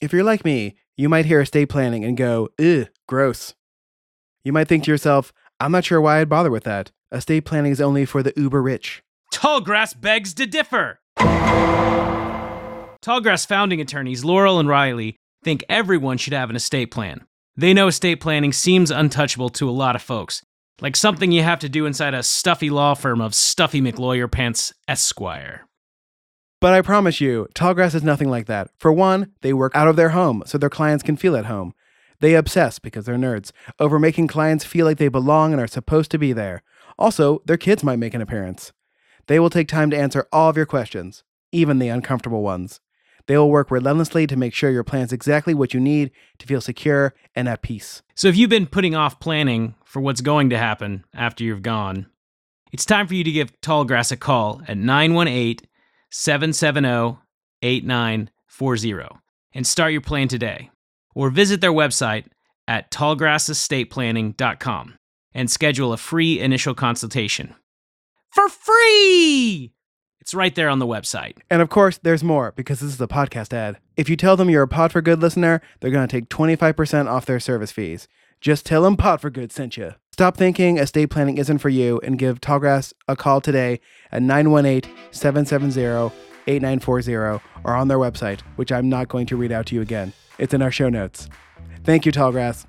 If you're like me, you might hear estate planning and go, ugh, gross. You might think to yourself, I'm not sure why I'd bother with that. Estate planning is only for the uber rich. Tallgrass begs to differ. Tallgrass founding attorneys Laurel and Riley think everyone should have an estate plan. They know estate planning seems untouchable to a lot of folks, like something you have to do inside a stuffy law firm of Stuffy McLawyer Pants Esquire. But I promise you, Tallgrass is nothing like that. For one, they work out of their home so their clients can feel at home. They obsess, because they're nerds, over making clients feel like they belong and are supposed to be there. Also, their kids might make an appearance. They will take time to answer all of your questions, even the uncomfortable ones. They will work relentlessly to make sure your plan's exactly what you need to feel secure and at peace. So if you've been putting off planning for what's going to happen after you've gone, it's time for you to give Tallgrass a call at 918 770 8940 and start your plan today. Or visit their website at tallgrassestate.planning.com and schedule a free initial consultation. For free! It's right there on the website. And of course, there's more because this is a podcast ad. If you tell them you're a Pod for Good listener, they're going to take 25% off their service fees. Just tell them Pod for Good sent you. Stop thinking estate planning isn't for you and give Tallgrass a call today at 918 770 8940 or on their website, which I'm not going to read out to you again. It's in our show notes. Thank you, Tallgrass.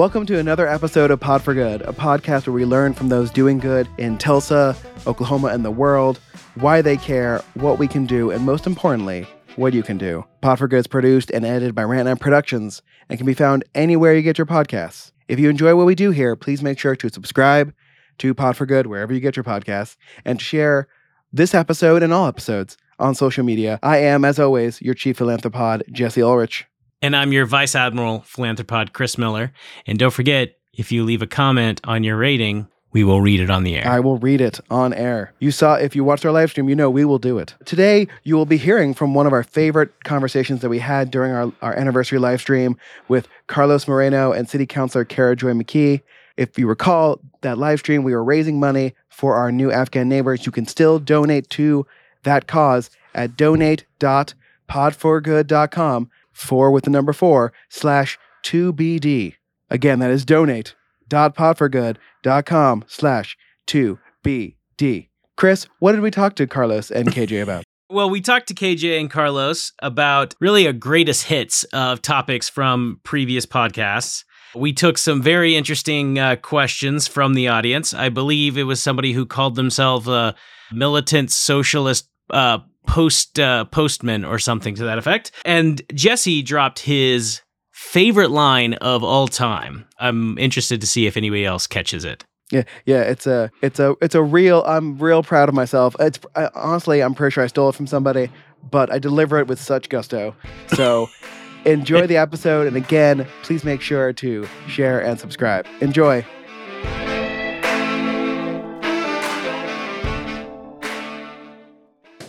Welcome to another episode of Pod for Good, a podcast where we learn from those doing good in Tulsa, Oklahoma, and the world, why they care, what we can do, and most importantly, what you can do. Pod for Good is produced and edited by Rant Productions and can be found anywhere you get your podcasts. If you enjoy what we do here, please make sure to subscribe to Pod for Good wherever you get your podcasts and share this episode and all episodes on social media. I am, as always, your chief philanthropod, Jesse Ulrich. And I'm your Vice Admiral Philanthropod, Chris Miller. And don't forget, if you leave a comment on your rating, we will read it on the air. I will read it on air. You saw, if you watched our live stream, you know we will do it. Today, you will be hearing from one of our favorite conversations that we had during our, our anniversary live stream with Carlos Moreno and City Councilor Kara Joy McKee. If you recall that live stream, we were raising money for our new Afghan neighbors. You can still donate to that cause at donate.podforgood.com, four with the number four, slash 2BD. Again, that is donate dot donate.podforgood.com slash 2BD. Chris, what did we talk to Carlos and KJ about? Well, we talked to KJ and Carlos about really a greatest hits of topics from previous podcasts. We took some very interesting uh, questions from the audience. I believe it was somebody who called themselves a militant socialist uh, post uh, postman or something to that effect. And Jesse dropped his favorite line of all time. I'm interested to see if anybody else catches it. Yeah, yeah, it's a, it's a, it's a real. I'm real proud of myself. It's I, honestly, I'm pretty sure I stole it from somebody, but I deliver it with such gusto. So, enjoy the episode, and again, please make sure to share and subscribe. Enjoy.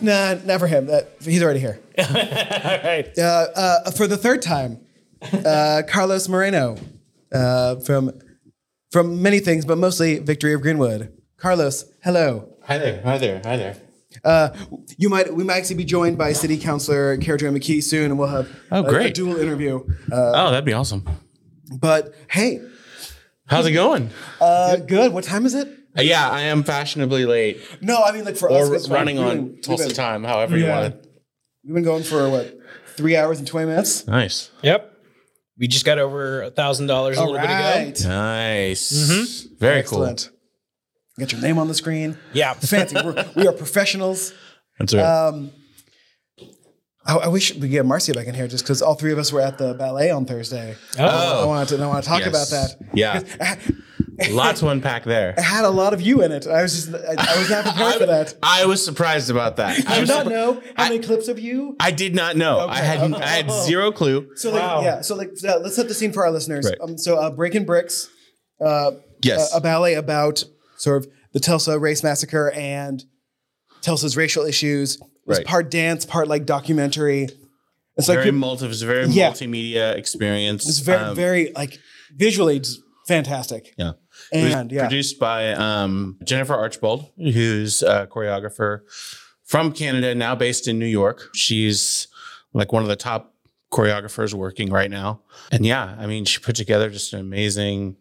Nah, not for him. That he's already here. All right. Uh, uh, for the third time, uh, Carlos Moreno uh, from from many things, but mostly Victory of Greenwood. Carlos, hello. Hi there. Hi there. Hi there. Uh, you might we might actually be joined by City Councilor Kara Joy McKee soon, and we'll have Oh, a- a, great. dual interview. Uh, Oh, that'd be awesome. but hey, How's it going? uh, good. What time is it? Uh, yeah, I am fashionably late No, I mean like for us, or it's fine. running We've on been- we've Tulsa been- time, however you Yeah. want it. We've been going for what three hours and twenty minutes. Nice. Yep. We just got over a thousand dollars a All little bit ago. right, Nice. Very cool. excellent. Get your name on the screen. Yeah. Fancy. We're, we are professionals. cool. That's right. Um, I, I wish we could get Marcia back in here just because all three of us were at the ballet on Thursday. Oh. I wanted to, I want to talk about that. Yeah. Lots to unpack there. It had a lot of you in it. I was just, I, I was not prepared for that. I was surprised about that. I I did was not surpri- know how I- many clips of you. I did not know. I Okay, had okay. I had zero clue. So like, Wow. yeah. So like, uh, let's set the scene for our listeners. Right. Um, so uh, Breaking Bricks, uh, Yes. a, a ballet about sort of the Tulsa race massacre and Tulsa's racial issues. It was Right. part dance, part like documentary. It's like very multi. It was a very Yeah. multimedia experience. it's very Um, very like visually it's fantastic. Yeah. It was And yeah, produced by um, Jennifer Archibald, who's a choreographer from Canada, now based in New York. She's like one of the top choreographers working right now. And yeah, I mean, she put together just an amazing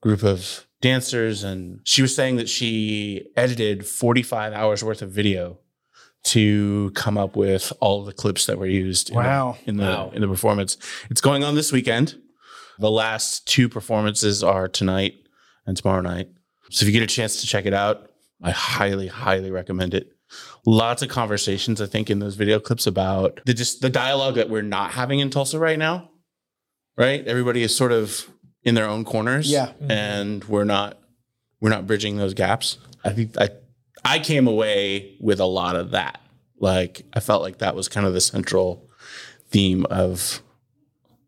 group of dancers. And she was saying that she edited 45 hours worth of video to come up with all the clips that were used in the- wow. in the Wow. in the performance. It's going on this weekend. The last two performances are tonight and tomorrow night. So if you get a chance to check it out, I highly, highly recommend it. Lots of conversations, I think, in those video clips about the just the dialogue that we're not having in Tulsa right now. Right? Everybody is sort of in their own corners. Yeah. Mm-hmm. And we're not we're not bridging those gaps. I think I I came away with a lot of that. Like I felt like that was kind of the central theme of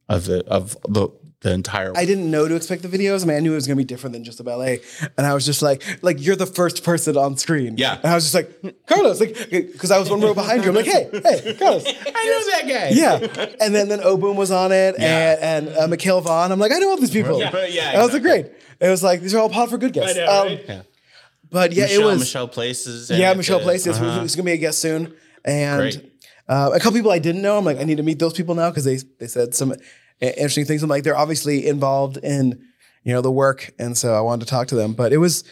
of the of the the entire I didn't know to expect the videos. I mean, I knew it was gonna be different than just a ballet, and I was just like, like you're the first person on screen. Yeah. and I was just like, Carlos, like, because I was one row behind you. I'm like, hey, hey, Carlos. I know that guy. Yeah, and then then Oboom was on it, Yeah. and and uh, Mikhail Vaughn. I'm like, I know all these people. Yeah, yeah, And I was like, great. It was like these are all pod for good guests. Know, Um, right? Yeah. But yeah, Michelle, it was Michelle Places. yeah, Michelle Places uh-huh. who's gonna be a guest soon, and uh, a couple people I didn't know. I'm like, I need to meet those people now because they they said some interesting things. I'm like, they're obviously involved in you know the work, and so I wanted to talk to them. But it was.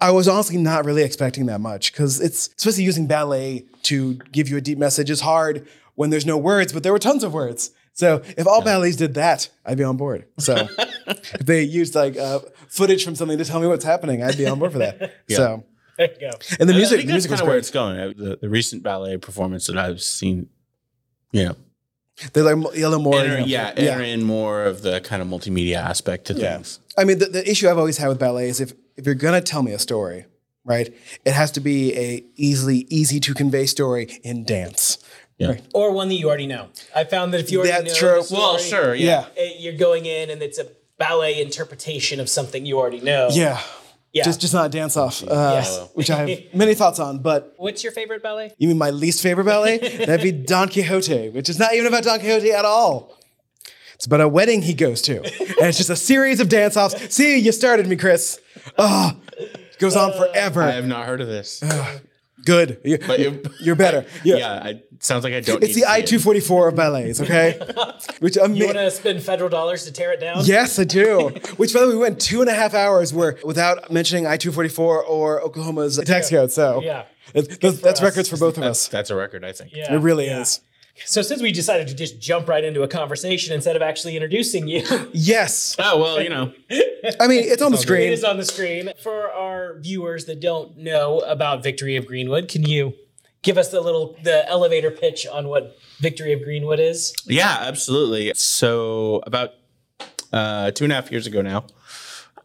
I was honestly not really expecting that much because it's especially using ballet to give you a deep message is hard when there's no words, but there were tons of words. So if all ballets did that, I'd be on board. So if they used like uh, footage from something to tell me what's happening, I'd be on board for that. So There you go. and the I music, think the that's music was kind of where it's going. Uh, The, the recent ballet performance that I've seen, you know, They're like a little more. enter, you know, yeah, enter in more of the kind of multimedia aspect to Yeah. things. I mean, the, the issue I've always had with ballet is if if you're gonna tell me a story, right, it has to be a easily easy to convey story in dance. Yeah. Right. Or one that you already know. I found that if you already That's know true. the story, Well, sure, Yeah. yeah. you're going in and it's a ballet interpretation of something you already know. Yeah. Yeah. Just just not a dance off, uh, Yes. which I have many thoughts on. But What's your favorite ballet? you mean my least favorite ballet? That'd be Don Quixote, which is not even about Don Quixote at all. It's about a wedding he goes to, and it's just a series of dance offs. See, you started me, Chris. Oh, it goes on forever. I have not heard of this. Good. You, But it- you're better. yeah, Yeah. It sounds like I don't. It's need the I two forty four of ballets, okay? Which You ama- want to spend federal dollars to tear it down? yes, I do. Which by the way, we went two and a half hours where without mentioning I two forty four or Oklahoma's tax code. So Yeah. it- that's, that's us. records for both of That's, us. that's a record, I think. Yeah. It really yeah. is. So since we decided to just jump right into a conversation instead of actually introducing you, Yes. Oh well, you know, I mean, it's on the it screen. It is on the screen. For our viewers that don't know about Victory of Greenwood, can you give us the little the elevator pitch on what Victory of Greenwood is? Yeah, absolutely. So about uh, two and a half years ago now,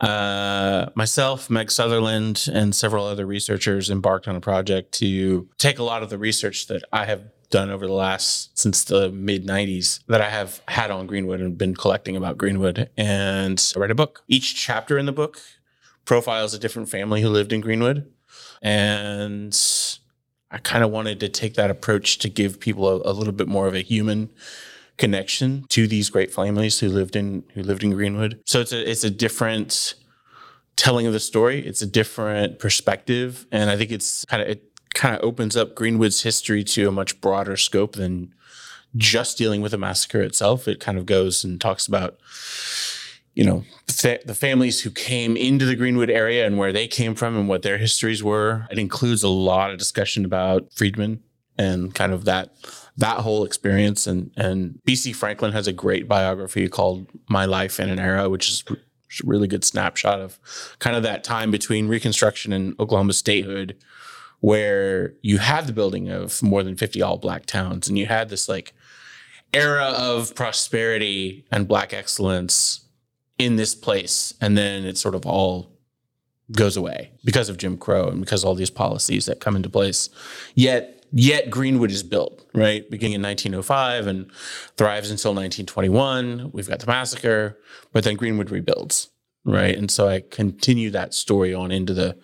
uh, myself, Meg Sutherland, and several other researchers embarked on a project to take a lot of the research that I have done over the last since the mid 90s that I have had on Greenwood and been collecting about Greenwood and I write a book. Each chapter in the book profiles a different family who lived in Greenwood. And I kind of wanted to take that approach to give people a, a little bit more of a human connection to these great families who lived in who lived in Greenwood. So it's a it's a different telling of the story. It's a different perspective, and I think it's kind of it kind of opens up Greenwood's history to a much broader scope than just dealing with the massacre itself. It kind of goes and talks about you know fa- the families who came into the Greenwood area and where they came from and what their histories were. It includes a lot of discussion about Freedmen and kind of that that whole experience. And and BC Franklin has a great biography called My Life in an Era, which is a really good snapshot of kind of that time between Reconstruction and Oklahoma statehood, where you had the building of more than 50 all black towns, and you had this like era of prosperity and black excellence in this place. And then it sort of all goes away because of Jim Crow and because all these policies that come into place. Yet, yet Greenwood is built, right? Beginning in 1905 and thrives until 1921. We've got the massacre, but then Greenwood rebuilds, right? And so I continue that story on into the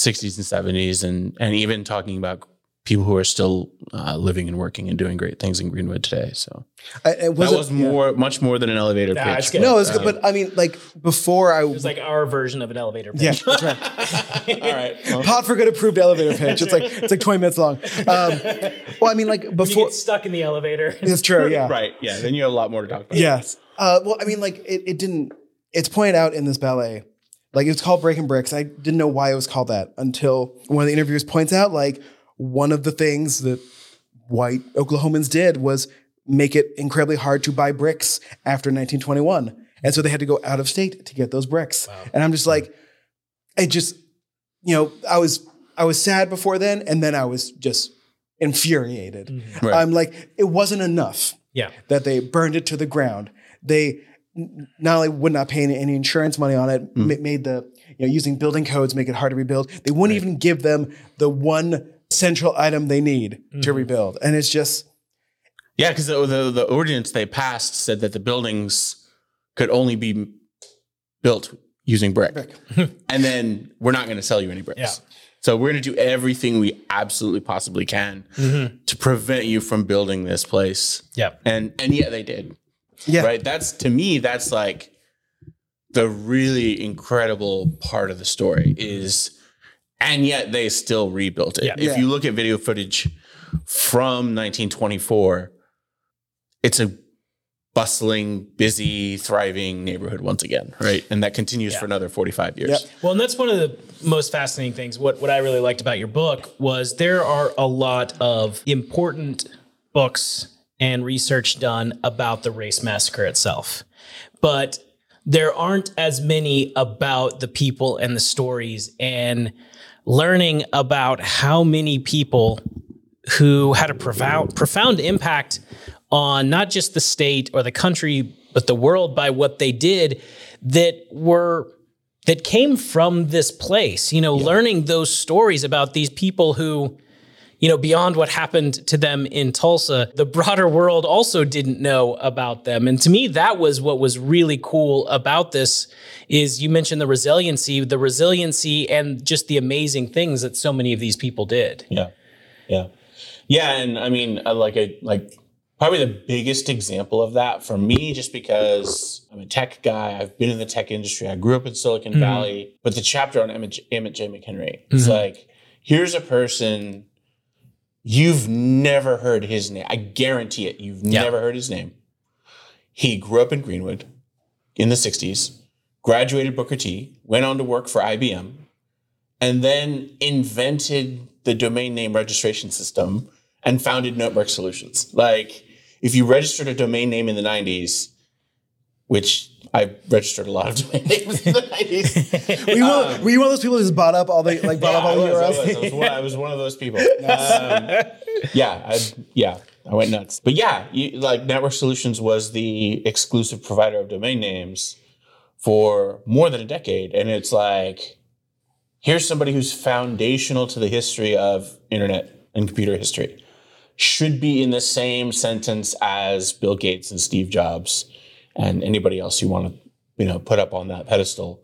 60s and 70s and and even talking about people who are still uh, living and working and doing great things in Greenwood today. So I, it that wasn't- was yeah. more, much more than an elevator Nah, pitch. it's good. No, it's Um, good, but I mean, like before I It was like our version of an elevator pitch. yeah, that's right. all right. Well, Pod for good approved elevator pitch. It's like it's like twenty minutes long. Um, well, I mean, like You before. get stuck in the elevator. It's true. Yeah. right. Yeah. Then you have a lot more to talk about. Yes. Uh, well, I mean, like it, it didn't. It's pointed out in this ballet, like it was called Breaking Bricks. I didn't know why it was called that until one of the interviewers points out, like one of the things that white Oklahomans did was make it incredibly hard to buy bricks after 1921, and so they had to go out of state to get those bricks. And I'm just like, it just, you know, I was I was sad before then, and then I was just infuriated. Mm-hmm. Right. I'm like, it wasn't enough Yeah. that they burned it to the ground. They not only would not pay any, any insurance money on it, mm. ma- made the you know using building codes make it hard to rebuild. They wouldn't even give them the one central item they need to mm-hmm. rebuild, and it's just Yeah, because the, the the ordinance they passed said that the buildings could only be built using brick, and then we're not going to sell you any bricks. Yeah. So we're going to do everything we absolutely possibly can mm-hmm. to prevent you from building this place. Yeah. And and yet they did. Yeah, Right. That's to me. That's like the really incredible part of the story is, and yet they still rebuilt it. Yeah. If Yeah. you look at video footage from 1924, it's a bustling, busy, thriving neighborhood once again, right? And that continues for another 45 years. Yep. Well, and that's one of the most fascinating things. What what I really liked about your book was there are a lot of important books and research done about the race massacre itself. But there aren't as many about the people and the stories and learning about how many people who had a profound profound impact on not just the state or the country but the world by what they did that were that came from this place you know learning those stories about these people who you know beyond what happened to them in Tulsa the broader world also didn't know about them and to me that was what was really cool about this is you mentioned the resiliency the resiliency and just the amazing things that so many of these people did Yeah, yeah, yeah. And I mean, I like a like probably the biggest example of that for me, just because I'm a tech guy. I've been in the tech industry. I grew up in Silicon mm-hmm. Valley. But the chapter on Emmett, J- Emmett J. McHenry, it's mm-hmm. like here's a person you've never heard his name. I guarantee it. You've Yeah. never heard his name. He grew up in Greenwood in the 60s, graduated Booker T, went on to work for IBM, and then invented the domain name registration system and founded Network Solutions. Like, if you registered a domain name in the 90s, which I registered a lot of domain names in the 90s. Were you, one, were you one of those people who just bought up all the like bought Yeah, up all I, the was, I, URLs? was, I, was one, I was one of those people. Um, yeah, I, yeah, I went nuts. But yeah, you, like Network Solutions was the exclusive provider of domain names for more than a decade, and it's like here's somebody who's foundational to the history of internet and computer history. Should be in the same sentence as Bill Gates and Steve Jobs and anybody else you want to, you know, put up on that pedestal.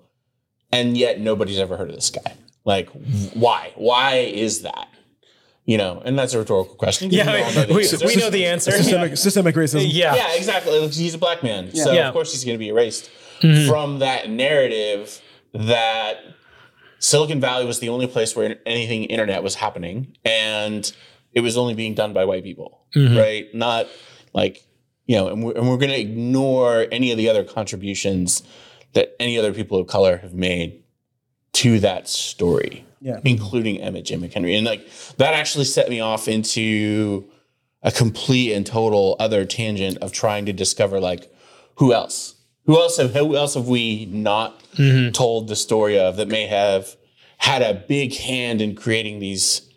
And yet nobody's ever heard of this guy. Like, why? Why is that? You know, and that's a rhetorical question. 'cause we know we, we know the answer Systemic, systemic racism. yeah Yeah, exactly. He's a black man. So Yeah. of course he's going to be erased mm-hmm. from that narrative that Silicon Valley was the only place where anything internet was happening and it was only being done by white people, mm-hmm. right? Not like, you know, and we're, and we're going to ignore any of the other contributions that any other people of color have made to that story, Yeah. including Emmett J. McHenry. And like that actually set me off into a complete and total other tangent of trying to discover like who else who else have who else have we not mm-hmm. told the story of that may have had a big hand in creating these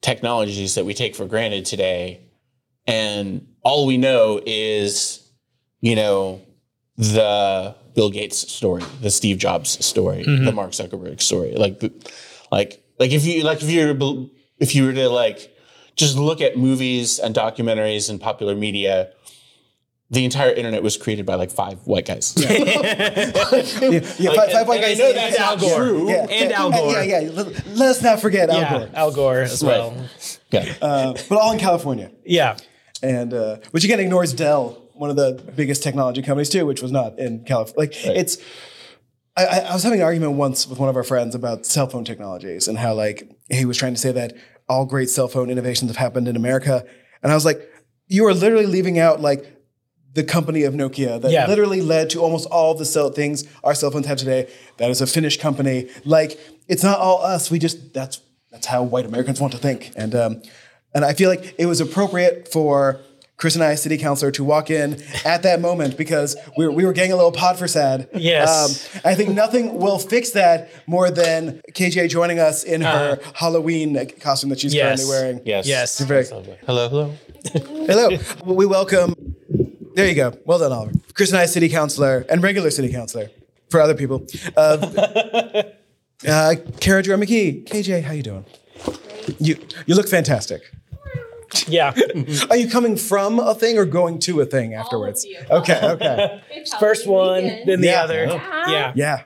technologies that we take for granted today and all we know is you know the bill gates story the steve jobs story the mark zuckerberg story like like like if you like if you were to- if you were to like just look at movies and documentaries and popular media the entire internet was created by like five white guys. Yeah, yeah, five, five white and I guys. know that's Al Gore. true. Yeah, And Al Gore. Yeah, yeah. Let, let us not forget Al yeah, Gore. Al Gore as well. Yeah. Uh, but all in California, Yeah. And uh, which again ignores Dell, one of the biggest technology companies too, which was not in California. Like it's. I, I I was having an argument once with one of our friends about cell phone technologies and how like he was trying to say that all great cell phone innovations have happened in America, and I was like, you are literally leaving out like the company of Nokia that Yeah. literally led to almost all the cell things our cell phones have today. That is a Finnish company. Like it's not all us. We just that's that's how white Americans want to think. And um, and I feel like it was appropriate for Chris and I, city councilor, to walk in at that moment because we were, we were getting a little pod for sad. Yes. Um, I think nothing will fix that more than KJ joining us in her Halloween costume that she's Yes. currently wearing. Yes. Yes. Very- Hello, hello. Hello. We welcome. There you go. Well done, Oliver. Chris and I, city councilor and regular city councilor for other people. Uh, uh, Kara Joy McKee. KJ, how you doing? You you look fantastic. Yeah. Are you coming from a thing or going to a thing afterwards? Okay. Okay. First one, then the Yeah. other. Yeah. Yeah.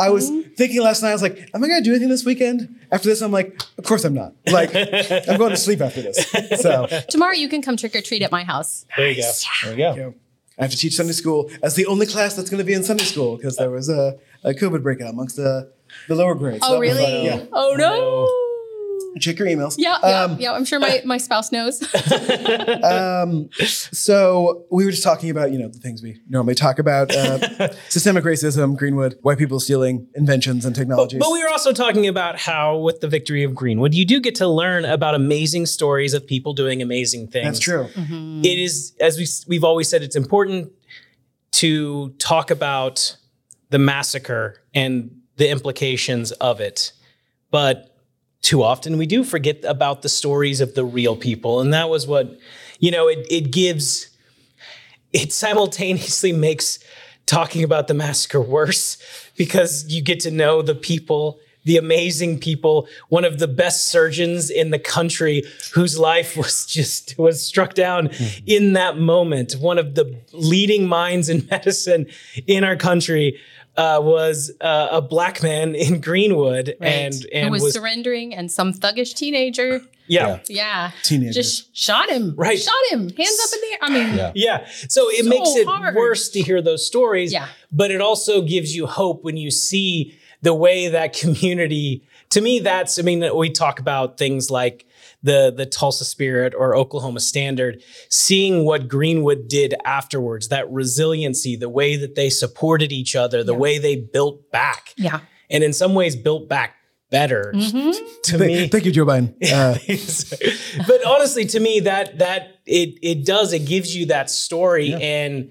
I was thinking last night. I was like, "Am I going to do anything this weekend?" After this, I'm like, "Of course I'm not." Like, I'm going to sleep after this. So. Tomorrow you can come trick or treat at my house. There you go. There you go. you know, I have to teach Sunday school as the only class that's going to be in Sunday school because there was a, a COVID breakout amongst the, the lower grades. Oh that was uh, really? like, yeah. Oh no. Oh, Check your emails. Yeah, yeah, Um, yeah. I'm sure my, my spouse knows. um, So we were just talking about, you know, the things we normally talk about uh, systemic racism, Greenwood, white people stealing inventions and technologies. But we were also talking about how, with the victory of Greenwood, you do get to learn about amazing stories of people doing amazing things. that's true. It is, as we, we've always said, it's important to talk about the massacre and the implications of it. But too often we do forget about the stories of the real people. And that was what, you know, it, it gives, it simultaneously makes talking about the massacre worse because you get to know the people, the amazing people, one of the best surgeons in the country whose life was just was struck down mm-hmm. in that moment. One of the leading minds in medicine in our country uh, was uh, a black man in Greenwood and and Who was, was, surrendering, and some thuggish teenager, yeah. yeah, teenager just shot him. Right. shot him. Hands up in the air. I mean, Yeah. Yeah. So it So makes it hard. worse to hear those stories. Yeah. But it also gives you hope when you see the way that community, to me, that's, I mean, we talk about things like the, the Tulsa Spirit or Oklahoma Standard, seeing what Greenwood did afterwards, that resiliency, the way that they supported each other, the way they built back, yeah. and in some ways built back better Mm-hmm. to Thank, me. thank you, Joe Biden. Uh, but honestly, to me, that that it it does it gives you that story, and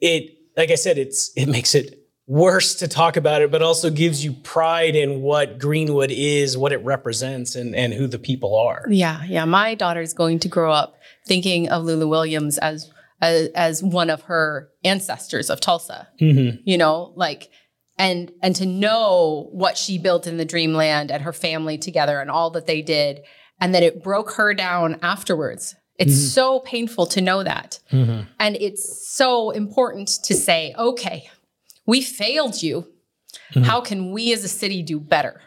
it like I said, it's it makes it worse to talk about it, but also gives you pride in what Greenwood is, what it represents, and and who the people are. Yeah, yeah. My daughter's going to grow up thinking of Loula Williams as as, as one of her ancestors of Tulsa. Mm-hmm. You know, like and and to know what she built in the dreamland and her family together and all that they did and that it broke her down afterwards. It's mm-hmm. so painful to know that. Mm-hmm. And it's so important to say, okay, we failed you. How can we as a city do better?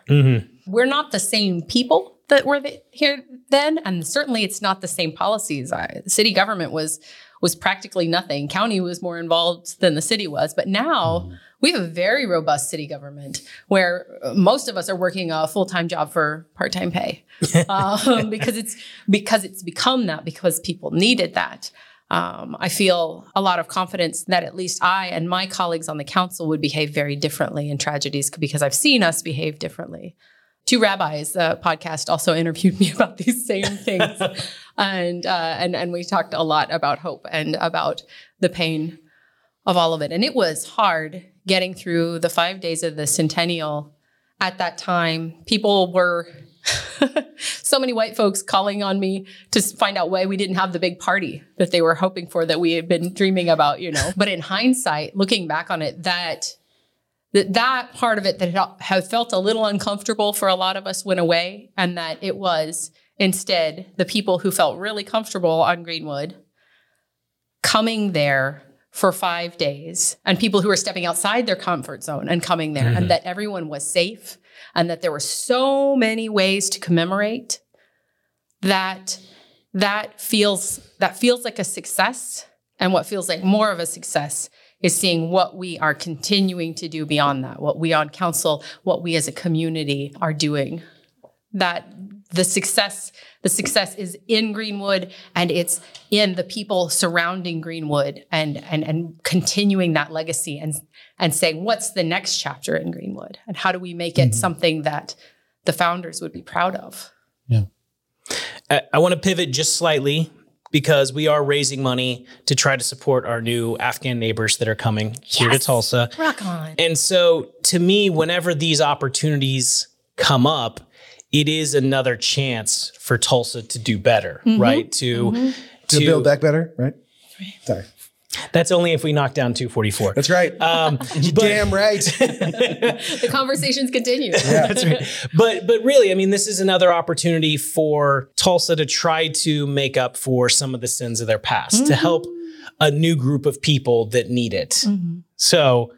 we're not the same people that were the, here then, and certainly it's not the same policies. I, the city government was was practically nothing. County was more involved than the city was, but now we have a very robust city government where uh, most of us are working a full time job for part time pay um, because it's because it's become that because people needed that. Um, I feel a lot of confidence that at least I and my colleagues on the council would behave very differently in tragedies because I've seen us behave differently. Two rabbis uh, podcast also interviewed me about these same things. And uh, and and we talked a lot about hope and about the pain of all of it. And it was hard getting through the five days of the centennial. At that time people were so many white folks calling on me to find out why we didn't have the big party that they were hoping for that we had been dreaming about you know? But in hindsight looking back on it that that that part of it that had- felt a little uncomfortable for a lot of us went away and that it was instead the people who felt really comfortable on greenwood coming there for five days and people who were stepping outside their comfort zone and coming there and mm-hmm. that everyone was safe and that there were so many ways to commemorate that that feels that feels like a success and what feels like more of a success is seeing what we are continuing to do beyond that what we on council what we as a community are doing. That the success the success is in greenwood and it's in the people surrounding greenwood and and and continuing that legacy and and saying what's the next chapter in greenwood? And how do we make it mm-hmm. something that the founders would be proud of? I, I want to pivot just slightly because we are raising money to try to support our new Afghan neighbors that are coming here to Tulsa. rock on. And so, to me, whenever these opportunities come up, it is another chance for Tulsa to do better, mm-hmm. right? To mm-hmm. To build back better, right? Sorry. That's only if we knock down 244. That's right. Um, You damn right. the conversations continue That's right. But but really, I mean, this is another opportunity for Tulsa to try to make up for some of the sins of their past, to mm-hmm. help a new group of people that need it. So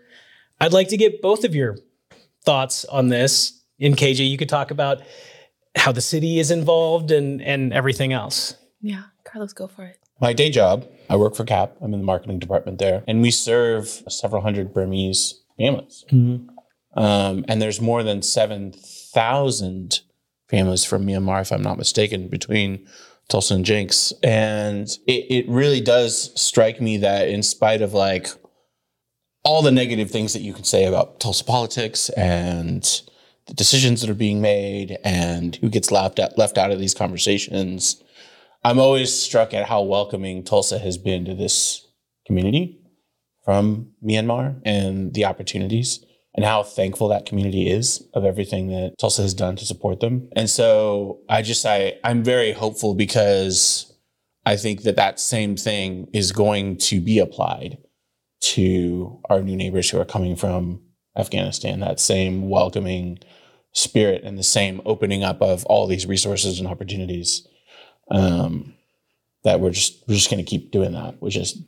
I'd like to get both of your thoughts on this. In KJ, you could talk about how the city is involved and and everything else. yeah carlos go for it my day job, I work for CAP. I'm in the marketing department there, and we serve several hundred Burmese families. Um, and there's more than seven thousand families from Myanmar, if I'm not mistaken, between Tulsa and Jenks. And it, it really does strike me that in spite of like all the negative things that you can say about Tulsa politics and the decisions that are being made and who gets left out, left out of these conversations, I'm always struck at how welcoming Tulsa has been to this community from Myanmar and the opportunities and how thankful that community is of everything that Tulsa has done to support them. And so I just I I'm very hopeful because I think that that same thing is going to be applied to our new neighbors who are coming from Afghanistan. That same welcoming spirit and the same opening up of all these resources and opportunities um, that we're just we're just going to keep doing that, which is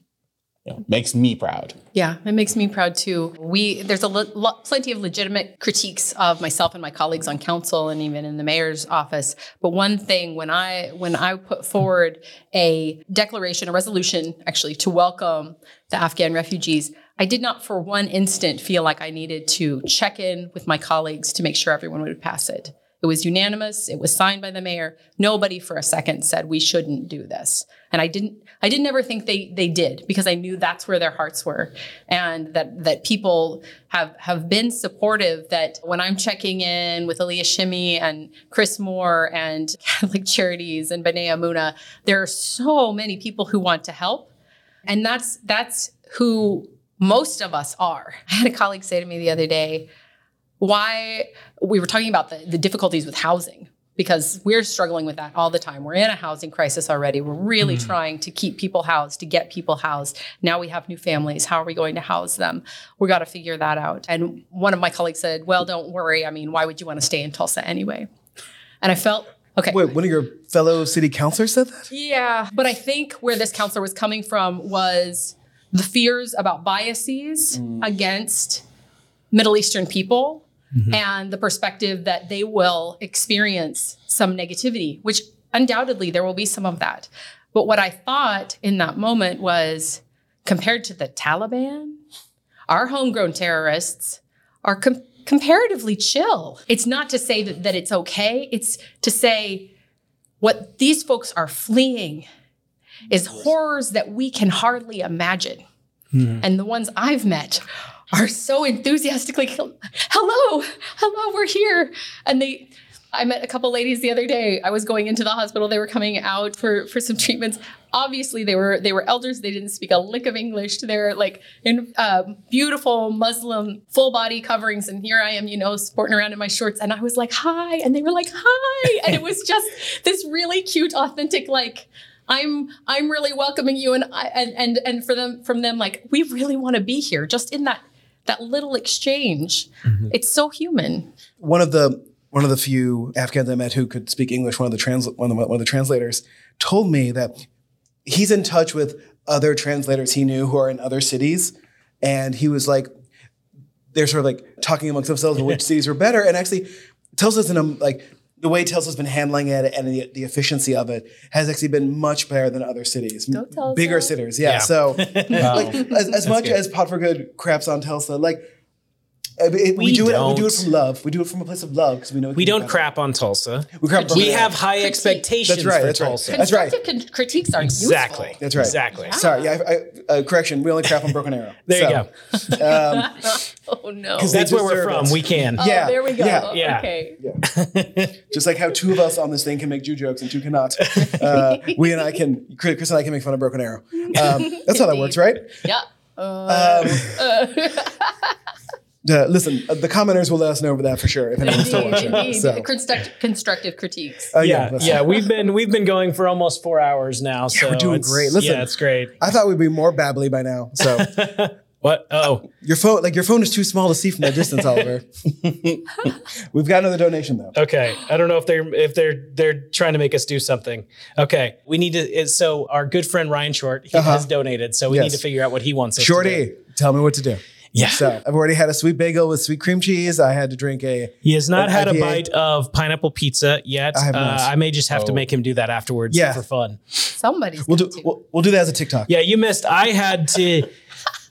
you know, makes me proud. Yeah, it makes me proud too. We there's a lo- lo- plenty of legitimate critiques of myself and my colleagues on council and even in the mayor's office. But one thing when I when I put forward a declaration, a resolution actually to welcome the Afghan refugees, I did not for one instant feel like I needed to check in with my colleagues to make sure everyone would pass it. It was unanimous. It was signed by the mayor. Nobody for a second said we shouldn't do this. And I didn't I didn't ever think they they did because I knew that's where their hearts were. And that that people have have been supportive that when I'm checking in with Aaliyah Shimmy and Chris Moore and Catholic Charities and B'nai Emunah, there are so many people who want to help. And that's that's who most of us are. I had a colleague say to me the other day, why we were talking about the, the difficulties with housing because we're struggling with that all the time. We're in a housing crisis already. We're really mm. trying to keep people housed, to get people housed. Now we have new families. How are we going to house them? We got to figure that out. And one of my colleagues said, Well, don't worry. I mean, why would you want to stay in Tulsa anyway? And I felt, okay. Wait, one of your fellow city councilors said that? Yeah, but I think where this counselor was coming from was the fears about biases mm. against Middle Eastern people mm-hmm. and the perspective that they will experience some negativity, which undoubtedly there will be some of that. But what I thought in that moment was compared to the Taliban, our homegrown terrorists are com- comparatively chill. It's not to say that, that it's okay, it's to say what these folks are fleeing is horrors that we can hardly imagine. And the ones I've met are so enthusiastically, hello, hello, we're here. And they, I met a couple ladies the other day. I was going into the hospital. They were coming out for, for some treatments. Obviously, they were they were elders. They didn't speak a lick of English. They're like in uh, beautiful Muslim full body coverings, and here I am, you know, sporting around in my shorts. And I was like, "Hi," and they were like, "Hi," and it was just this really cute, authentic, like. I'm I'm really welcoming you and I and and and for them from them like we really want to be here just in that that little exchange. Mm-hmm. It's so human. One of the one of the few Afghans I met who could speak English, one of the trans one of the, one of the translators, told me that he's in touch with other translators he knew who are in other cities, and he was like, they're sort of like talking amongst themselves which cities were better, and actually, tells us in a like the way Tulsa's been handling it and the, the efficiency of it has actually been much better than other cities, Go Tulsa. bigger cities. Yeah. Yeah. So, like as, as much as Pod for Good craps on Tulsa, like. Uh, it- we, We do it. We do it from love. We do it from a place of love because we know We don't crap on Tulsa. We crap. on We Tulsa. have high expectations That's right, for that's right. Tulsa. That's right. Constructive con- critiques are Exactly. useful. That's right. Exactly. Sorry, yeah. I, I, uh, correction. We only crap on Broken Arrow. There So, you go. Oh no. Because That's where we're from. it. We can. Oh, Yeah, there we go. yeah, yeah. Okay. Just like how two of us on this thing can make Jew jokes and two cannot. Uh, we and I can. Chris and I can make fun of Broken Arrow. Um, that's how that works, right? Yeah. Uh, Uh, listen, uh, the commenters will let us know over that for sure if anyone's still indeed, watching. indeed. So, Construct- constructive critiques. uh, Yeah, listen. yeah, we've been we've been going for almost four hours now. So we're doing great. Listen. yeah, it's great. I thought we'd be more babbly by now. So What? Oh, your phone, like your phone, is too small to see from that distance, Oliver. We've got another donation though. okay. I don't know if they're if they're they're trying to make us do something. Okay, we need to. So our good friend Ryan Short he Uh-huh. has donated. So we Yes. need to figure out what he wants us to do. Shorty, tell me what to do. Yeah. So I've already had a sweet bagel with sweet cream cheese. I had to drink a. He has not An had a bite of pineapple pizza yet. I have not. Uh, I may just have to Oh. make him do that afterwards Yeah. for fun. Somebody's We'll do. to. We'll, we'll do that as a TikTok. Yeah, you missed. I had to.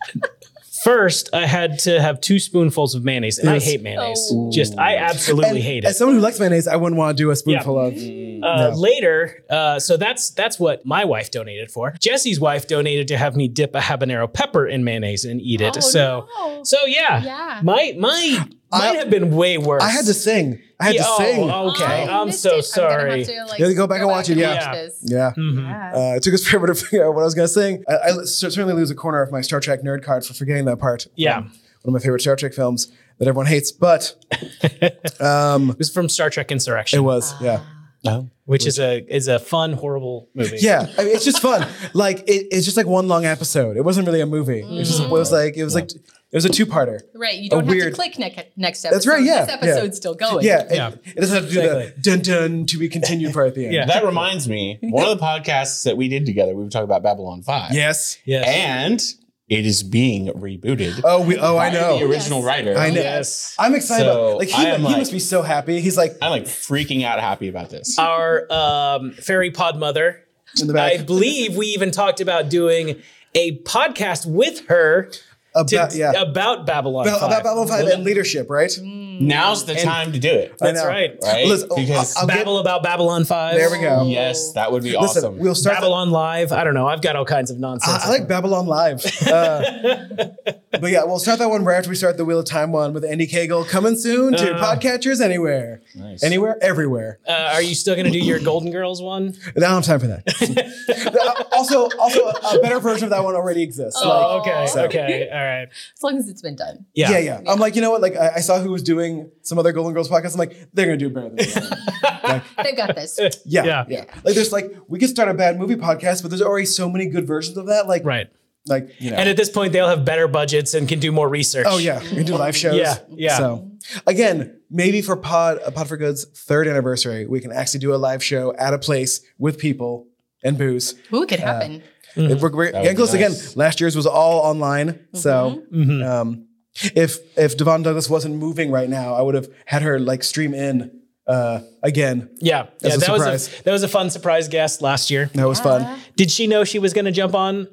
First, I had to have two spoonfuls of mayonnaise, and Yes. I hate mayonnaise. Oh. Just, I absolutely And hate it. As someone who likes mayonnaise, I wouldn't want to do a spoonful of. Uh, No. Later, uh, so that's that's what my wife donated for. Jesse's wife donated to have me dip a habanero pepper in mayonnaise and eat it. Oh, so, no. so yeah, Yeah. my my I- might have been way worse. I had to sing. I had Yeah, to oh, sing. okay, Oh, I'm so it. I'm gonna sorry. have to, like, Yeah, go back and watch it, yeah. Yeah. this. Yeah. Mhm. Yeah. Uh, it took us forever to figure out what I was going to sing. I, I certainly lose a corner of my Star Trek nerd card for forgetting that part. Yeah. Um, one of my favorite Star Trek films that everyone hates, but um, It was from Star Trek Insurrection. it was, yeah. No. which is a is a fun, horrible movie. Yeah, I mean, it's just fun. Like it, it's just like one long episode. It wasn't really a movie. It was just it was like it was like it was a two parter. Right. You don't have weird- to click ne- next episode. That's right, yeah, This episode's yeah. still going. Yeah, it, Yeah. it doesn't have to do Exactly. the dun dun to be continued part at the end. Yeah. That reminds me, one of the podcasts that we did together, we were talking about Babylon 5. Yes. Yes. And it is being rebooted. Oh, we. Oh, I know. The original Yes. writer. I know. Yes. I'm excited. So, about, like he, he like- must be so happy. He's like I'm like freaking out happy about this. Our um, fairy pod mother. in the back I believe we even talked about doing a podcast with her to, about yeah about Babylon. about, 5. about Babylon Five and leadership, right? Now's the time to do it. That's right. Right? Listen, oh, Because I'll get- Babble about Babylon 5. There we go. yes, that would be Listen, awesome. we'll start. the- Babylon Live. I don't know. I've got all kinds of nonsense. I, I like Babylon Live. Uh, but yeah, we'll start that one right after we start the Wheel of Time one with Andy Cagle coming soon to Uh. podcatchers anywhere. Nice. Anywhere, everywhere. uh, are you still going to do your Golden Girls one? I don't have time for that. also, also a better version of that one already exists. Oh. Like, Oh, okay. So- Okay. All right. As long as it's been done. Yeah. yeah. yeah, I'm like, you know what? Like, I, I saw who was doing some other Golden Girls podcast. I'm like, they're gonna do it better than me. like, They've got this. yeah, Yeah. yeah, Like, there's like, we could start a bad movie podcast, but there's already so many good versions of that. Like, Right. Like you know. And at this point, they'll have better budgets and can do more research. Oh yeah, we can do live shows. Yeah, yeah. So again, maybe for Pod uh, Pod for Good's third anniversary, we can actually do a live show at a place with people and booze. Ooh, it could happen. If we're, we're getting close nice. again. Last year's was all online, so Mhm. um, if if Devon Douglas wasn't moving right now, I would have had her like stream in uh, again. Yeah. Yeah. As a That was surprise. a that was a fun surprise guest last year. That was fun. Did she know she was going to jump on?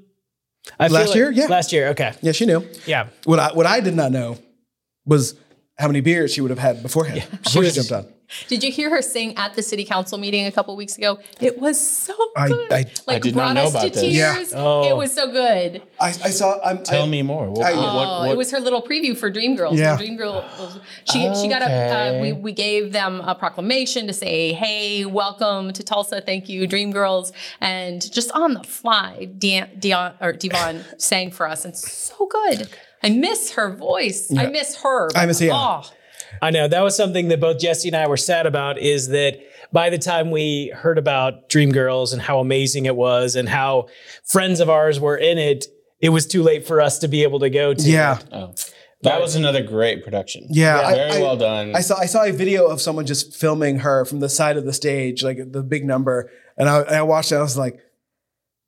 I Last year? Yeah. Last year. Okay. Yeah, she knew. Yeah. What I what I did not know was how many beers she would have had beforehand before she jumped on. Did you hear her sing at the city council meeting a couple weeks ago? It was so I- good. I- like did not brought know us about to this. tears. Yeah. Oh. It was so good. I, I saw. I'm, Tell I, me more. What, I- what, Oh, what- it was her little preview for Dreamgirls. Yeah. Dreamgirls. She she got a. Uh, we we gave them a proclamation to say, "Hey, welcome to Tulsa. Thank you, Dreamgirls." And just on the fly, Dion, Dion or Devon sang for us, and so good. I miss her voice. I miss her. I miss- yeah. Oh, I know that was something that both Jesse and I were sad about. Is that by the time we heard about Dreamgirls and how amazing it was, and how friends of ours were in it, it was too late for us to be able to go to. yeah. oh. That was another great production. Yeah, I- Very I- well done. I saw I saw a video of someone just filming her from the side of the stage, like the big number, and I, and I watched it. I was like,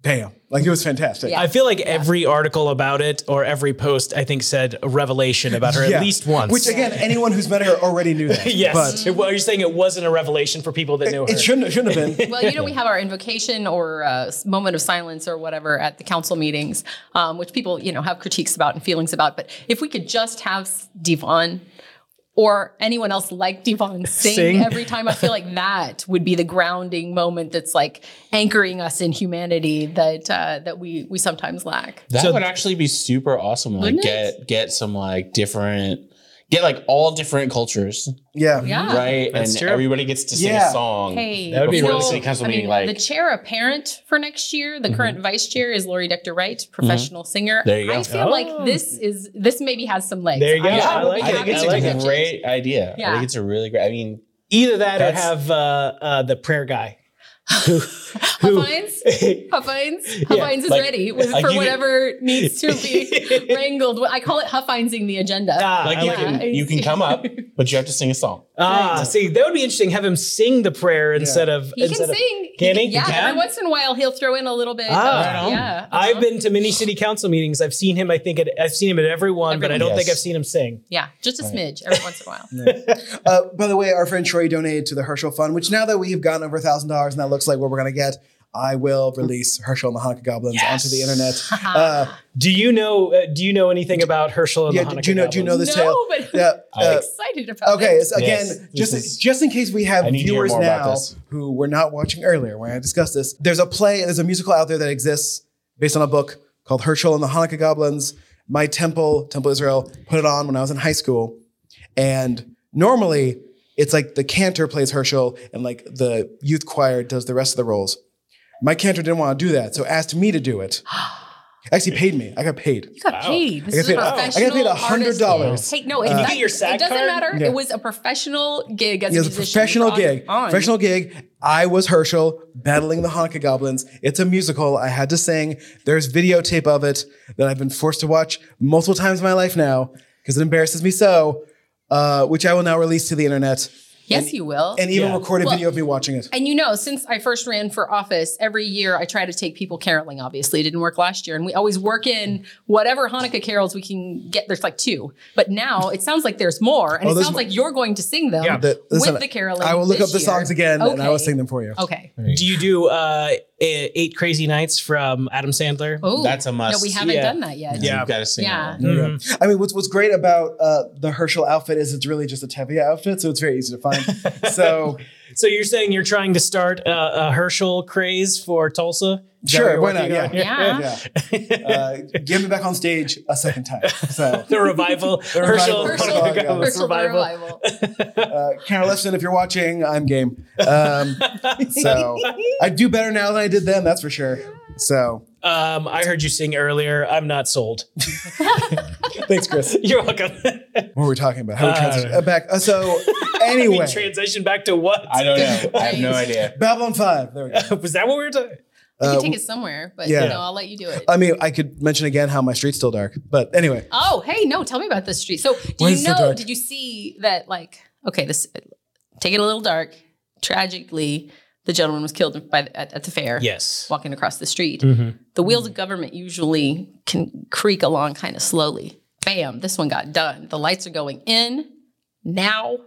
Damn. Like it was fantastic. Yeah. I feel like every article about it or every post I think said a revelation about her Yeah. at least once. Which again, anyone who's met her already knew that. yes. But It- well, are you saying it wasn't a revelation for people that knew her? it shouldn't shouldn't have been. well, you know, we have our invocation or uh, moment of silence or whatever at the council meetings, um, which people, you know, have critiques about and feelings about. But if we could just have s- Devon or anyone else like Devon sing, Sing. every time, I feel like that would be the grounding moment that's like anchoring us in humanity that uh, that we we sometimes lack. That So- would actually be super awesome. Like get it? get some like different get like all different cultures, Yeah. Yeah. right? That's and true. everybody gets to sing Yeah. a song. Hey, That would be you really the know, city council I meeting. mean, Like the chair apparent for next year, the current vice chair is Lori Decter Wright, professional singer. There you go. I feel Oh. like this is this maybe has some legs. There you go. I'm yeah, I sure like we I it. can think it's I like a it. great idea. I Yeah. think it's a really great. I mean, Either that or have uh, uh, the prayer guy. Huffines, Huffines, Huffines is like- ready with, like for you could- whatever needs to be wrangled. I call it Huffinesing the agenda. Ah, like I you can you can come up, but you have to sing a song. Ah, see, that would be interesting. Have him sing the prayer instead of. he can of- sing. Can he? Yeah, can? every once in a while he'll throw in a little bit. Ah. of- yeah, I've been to many city council meetings. I've seen him. I think at, I've seen him at every one, but I don't Everyone. think I've seen him sing. Yeah, just a smidge every once in a while. Uh, by the way, our friend Troy donated to the Herschel Fund, which now that we've gotten over a thousand dollars, and that looks like what we're gonna get. I will release Herschel and the Hanukkah Goblins onto the internet. Uh, Do you know? Uh, do you know anything about Herschel and yeah, the Hanukkah do you know? Do you know Goblins? this no, tale? but Yeah. I'm uh, excited about Okay, it. so again, Yes, this just is- just in case we have I need to hear viewers now who were not watching earlier when I discussed this, there's a play, there's a musical out there that exists based on a book called Herschel and the Hanukkah Goblins. My temple, Temple Israel, put it on when I was in high school, and normally it's like the cantor plays Herschel and like the youth choir does the rest of the roles. My cantor didn't want to do that, so asked me to do it. Actually, paid me. I got paid. You got paid. This I is got a paid- I got paid $100. Hey, no, it's uh, Did you not, get your SAG it doesn't card? matter. Yeah. It was a professional gig as It a was a musician. professional gig. on. Professional gig. I was Herschel battling the Hanukkah goblins. It's a musical. I had to sing. There's videotape of it that I've been forced to watch multiple times in my life now because it embarrasses me so, uh, which I will now release to the internet Yes, you will. and even Yeah. record a Well- video of me watching it. And you know, since I first ran for office, every year I try to take people caroling. Obviously, it didn't work last year, and we always work in whatever Hanukkah carols we can get. There's like two, but now it sounds like there's more, and Oh, it sounds like you're going to sing them Yeah. The- listen, with the caroling. I will look this up the year. songs again and I will sing them for you. Okay. Do you do uh, Eight Crazy Nights from Adam Sandler? Oh, That's a must. No, we haven't Yeah. done that yet. Yeah. You've got to sing. Yeah. it. There you go. Mhm. I mean, what's what's great about uh, the Herschel outfit is it's really just a Tevye outfit, so it's very easy to find. so So you're saying you're trying to start a, a Herschel craze for Tulsa? Is that what Sure, why not? on? Yeah. yeah, uh, get me back on stage a second time. So. the revival, The Herschel, revival. Herschel, Herschel, Goblins Herschel revival. revival. uh, Karen Lifton, if you're watching, I'm game. Um, so I do better now than I did then, that's for sure. So Um, I heard you sing earlier. I'm not sold. thanks, Chris. You're welcome. What were we talking about? How we Uh, transition uh, back? Uh, so we anyway, transition back to what? I don't know. I have no idea. Babylon Five. There we go. Was that what we were talking? You Uh, can take it somewhere, but yeah. you know, I'll let you do it. I mean, I could mention again how my street's still dark, but anyway. Oh, hey, no, tell me about this street. So, do Why you is it so know? Did you see that? Like, okay, this take it a little dark. Tragically, the gentleman was killed by the, at, at the fair. Yes. walking across the street. Mm-hmm. The wheels of government usually can creak along kind of slowly. Bam! This one got done. The lights are going in now.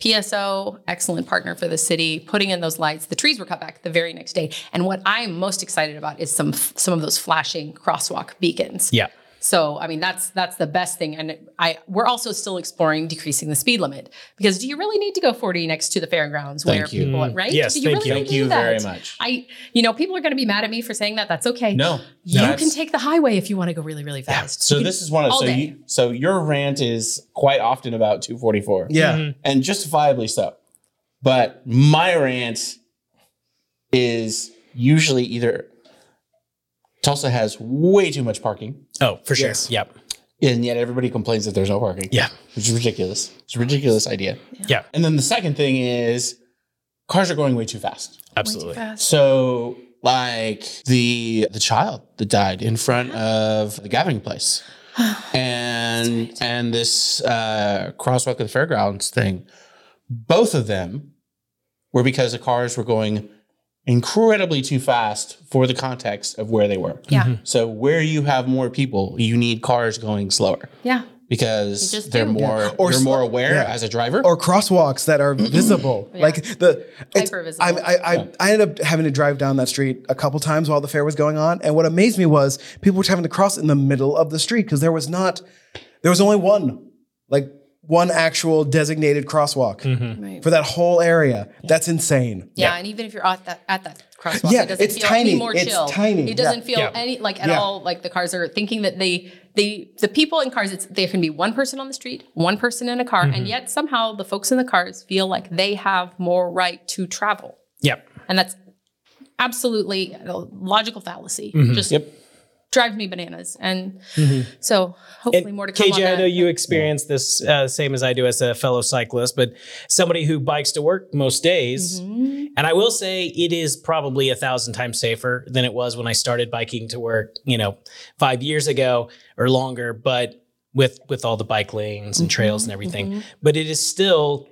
PSO, excellent partner for the city, putting in those lights. The trees were cut back the very next day. And what I'm most excited about is some some of those flashing crosswalk beacons. Yeah. So I mean that's that's the best thing, and I we're also still exploring decreasing the speed limit because do you really need to go 40 next to the fairgrounds where Thank you. people mm. right? Yes, do you thank really you. Thank you that? very much. I you know people are going to be mad at me for saying that. That's okay. No. you No, can take the highway if you want to go really really fast. So this is one of so day. you so your rant is quite often about 244. Yeah. Mm-hmm. And justifiably so. But my rant is usually either Tulsa has way too much parking, Oh, for sure. Yes. Yep. and yet everybody complains that there's no parking. Yeah. Which is ridiculous. It's a ridiculous idea. Yeah. And then the second thing is cars are going way too fast. Absolutely. So like the the child that died in front of the gathering place. and and this uh crosswalk at the fairgrounds thing, both of them were because the cars were going incredibly too fast for the context of where they were. Yeah. Mm-hmm. So where you have more people, you need cars going slower Yeah. because they're do. more Or you're sl- more aware yeah. as a driver. or crosswalks that are mm-hmm. visible. Like the it's- Hyper visible. I, I, I, I ended up having to drive down that street a couple times while the fair was going on, and what amazed me was people were having to cross in the middle of the street because there was not, there was only one, like one actual designated crosswalk Right. for that whole area. That's insane. Yeah, and even if you're at that at that crosswalk, Yeah, it doesn't it's feel tiny. any more It's chill. tiny. It doesn't Yeah. feel Yeah. any like at Yeah. all like the cars are thinking that they they the people in cars. It's there can be one person on the street, one person in a car, Mm-hmm. and yet somehow the folks in the cars feel like they have more right to travel, Yep. and that's absolutely a logical fallacy. Mm-hmm. Just Yep. Drives me bananas, and so hopefully And more to come. on KJ, I that. know you experience this uh, same as I do as a fellow cyclist, but somebody who bikes to work most days. Mm-hmm. And I will say it is probably a thousand times safer than it was when I started biking to work, you know, five years ago or longer, but with with all the bike lanes and trails and everything. But it is still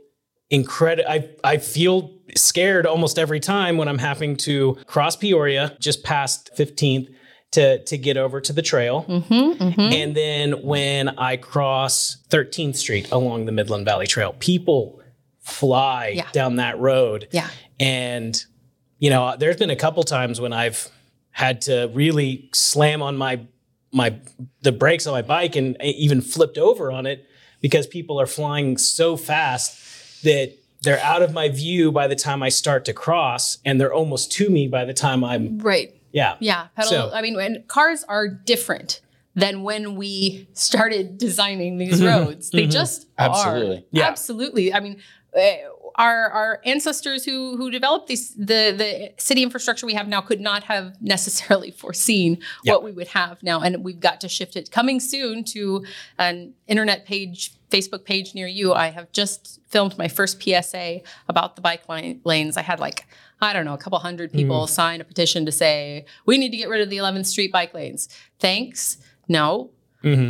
incredible. I I feel scared almost every time when I'm having to cross Peoria just past 15th to to get over to the trail. Mm-hmm, mm-hmm. And then when I cross 13th Street along the Midland Valley Trail, people fly Yeah. down that road. Yeah. And, you know, there's been a couple times when I've had to really slam on my my the brakes on my bike and even flipped over on it because people are flying so fast that they're out of my view by the time I start to cross and they're almost to me by the time I'm right. Yeah. Yeah, pedal. So- I mean, when cars are different than when we started designing these Mm-hmm. roads. They just Absolutely. are. Yeah. absolutely. I mean, uh, our our ancestors who who developed these the the city infrastructure we have now could not have necessarily foreseen Yeah. what we would have now, and we've got to shift it. Coming soon to an internet page. Facebook page near you. I have just filmed my first PSA about the bike lane, lanes. I had like I don't know, a couple hundred people sign a petition to say we need to get rid of the 11th Street bike lanes. Thanks. No.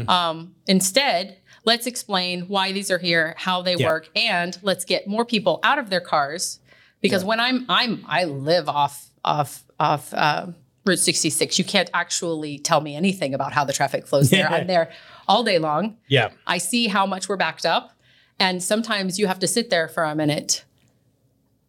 Um, instead, let's explain why these are here, how they Yeah. work, and let's get more people out of their cars. Because when I'm I'm I live off off off uh, Route 66, you can't actually tell me anything about how the traffic flows there. I'm there all day long. Yeah. I see how much we're backed up, and sometimes you have to sit there for a minute.